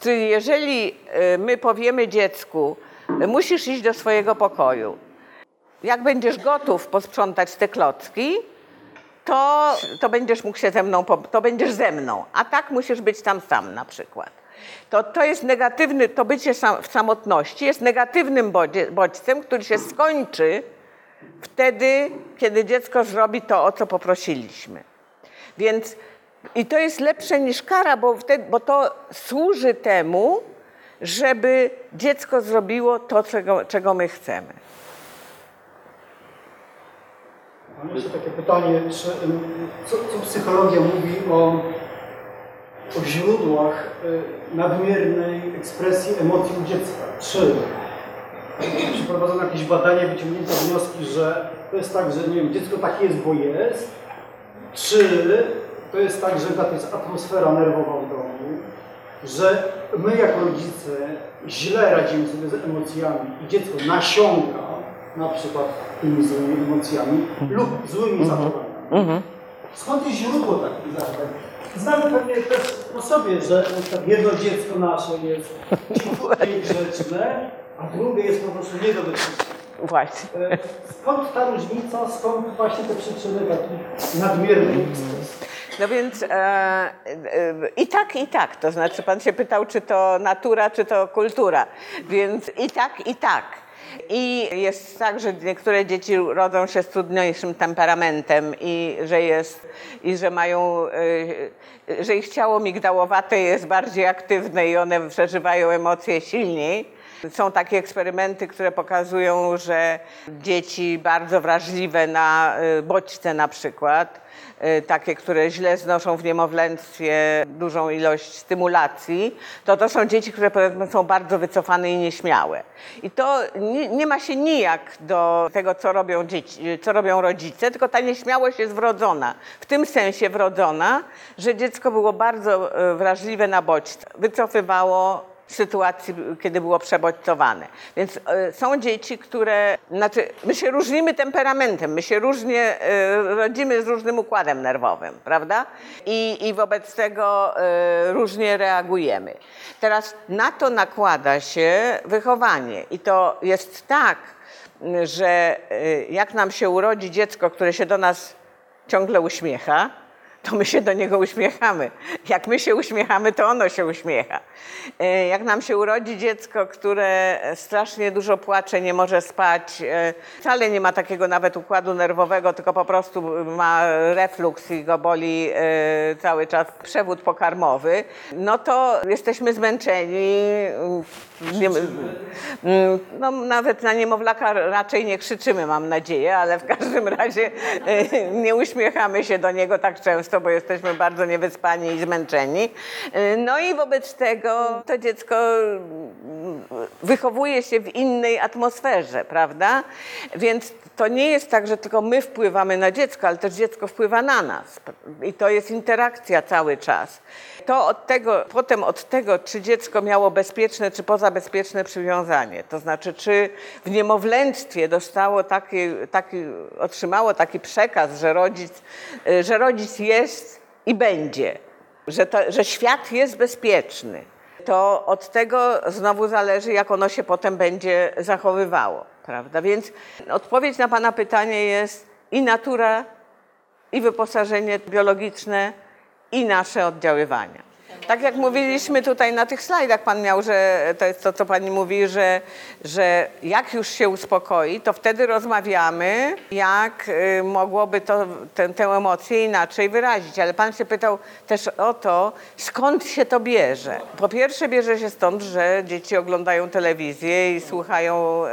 Czyli jeżeli y, my powiemy dziecku, musisz iść do swojego pokoju, jak będziesz gotów posprzątać te klocki, to, to będziesz mógł się ze mną, to będziesz ze mną, a tak musisz być tam sam na przykład. To, to jest negatywny, to bycie sam, w samotności jest negatywnym bodźcem, który się skończy wtedy, kiedy dziecko zrobi to, o co poprosiliśmy. Więc i to jest lepsze niż kara, bo, wtedy, bo to służy temu, żeby dziecko zrobiło to, czego, czego my chcemy. Mam jeszcze takie pytanie, czy, co, co psychologia mówi o, o źródłach y, nadmiernej ekspresji emocji u dziecka? Czy przeprowadzono jakieś badania, wyciągnięto wnioski, że to jest tak, że nie wiem, dziecko takie jest, bo jest, czy to jest tak, że to jest atmosfera nerwowa w domu, że my jako rodzice źle radzimy sobie z emocjami i dziecko nasiąga na przykład tymi złymi emocjami lub złymi zachowaniami. Skąd jest źródło takich zachowań? Znamy pewnie też po sobie, że jedno dziecko nasze jest <laughs> cichutkie i grzeczne, a drugie jest po prostu nie do. Właśnie. E, Skąd ta różnica, skąd właśnie te przyczyny takich nadmiernych ekspresji? No więc e, e, i tak, i tak. To znaczy, pan się pytał, czy to natura, czy to kultura. Więc i tak, i tak. I jest tak, że niektóre dzieci rodzą się z trudniejszym temperamentem i że jest, i że mają, e, że ich ciało migdałowate jest bardziej aktywne i one przeżywają emocje silniej. Są takie eksperymenty, które pokazują, że dzieci bardzo wrażliwe na y, bodźce na przykład, y, takie, które źle znoszą w niemowlęctwie dużą ilość stymulacji, to to są dzieci, które są bardzo wycofane i nieśmiałe. I to nie, nie ma się nijak do tego, co robią, dzieci, co robią rodzice, tylko ta nieśmiałość jest wrodzona. W tym sensie wrodzona, że dziecko było bardzo y, wrażliwe na bodźce. Wycofywało sytuacji, kiedy było przebodźcowane. Więc e, są dzieci, które, znaczy my się różnimy temperamentem, my się różnie e, rodzimy z różnym układem nerwowym, prawda? I, i wobec tego e, różnie reagujemy. Teraz na to nakłada się wychowanie i to jest tak, że jak nam się urodzi dziecko, które się do nas ciągle uśmiecha, to my się do niego uśmiechamy. Jak my się uśmiechamy, to ono się uśmiecha. E, Jak nam się urodzi dziecko, które strasznie dużo płacze, nie może spać, e, wcale nie ma takiego nawet układu nerwowego, tylko po prostu ma refluks i go boli e, cały czas przewód pokarmowy, no to jesteśmy zmęczeni. Nie, no, nawet na niemowlaka raczej nie krzyczymy, mam nadzieję, ale w każdym razie nie uśmiechamy się do niego tak często, bo jesteśmy bardzo niewyspani i zmęczeni. E, No i wobec tego to dziecko mm, wychowuje się w innej atmosferze, prawda? Więc to nie jest tak, że tylko my wpływamy na dziecko, ale też dziecko wpływa na nas. I to jest interakcja cały czas. To od tego, potem od tego, czy dziecko miało bezpieczne, czy pozabezpieczne przywiązanie, to znaczy, czy w niemowlęctwie dostało taki, taki, otrzymało taki przekaz, że rodzic, y, że rodzic jest i będzie, że, to, że świat jest bezpieczny, to od tego znowu zależy, jak ono się potem będzie zachowywało, prawda? Więc odpowiedź na Pana pytanie jest i natura, i wyposażenie biologiczne, i nasze oddziaływania. Tak jak mówiliśmy tutaj na tych slajdach, pan miał, że to jest to, co pani mówi, że, że jak już się uspokoi, to wtedy rozmawiamy, jak y, mogłoby to, tę, tę emocję inaczej wyrazić. Ale pan się pytał też o to, skąd się to bierze. Po pierwsze bierze się stąd, że dzieci oglądają telewizję i słuchają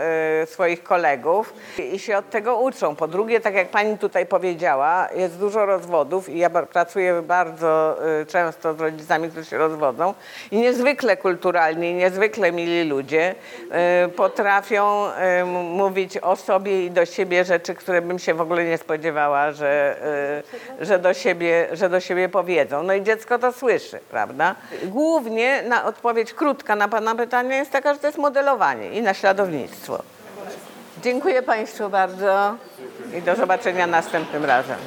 y, swoich kolegów i się od tego uczą. Po drugie, tak jak pani tutaj powiedziała, jest dużo rozwodów i ja pracuję bardzo y, często z rodzicami, którzy się rozwodzą i niezwykle kulturalni, niezwykle mili ludzie y, potrafią y, mówić o sobie i do siebie rzeczy, które bym się w ogóle nie spodziewała, że, y, że, do, siebie, że do siebie powiedzą. No i dziecko to słyszy, prawda? Głównie na odpowiedź krótka na Pana pytanie jest taka, że to jest modelowanie i naśladownictwo. Dziękuję Państwu bardzo i do zobaczenia następnym razem.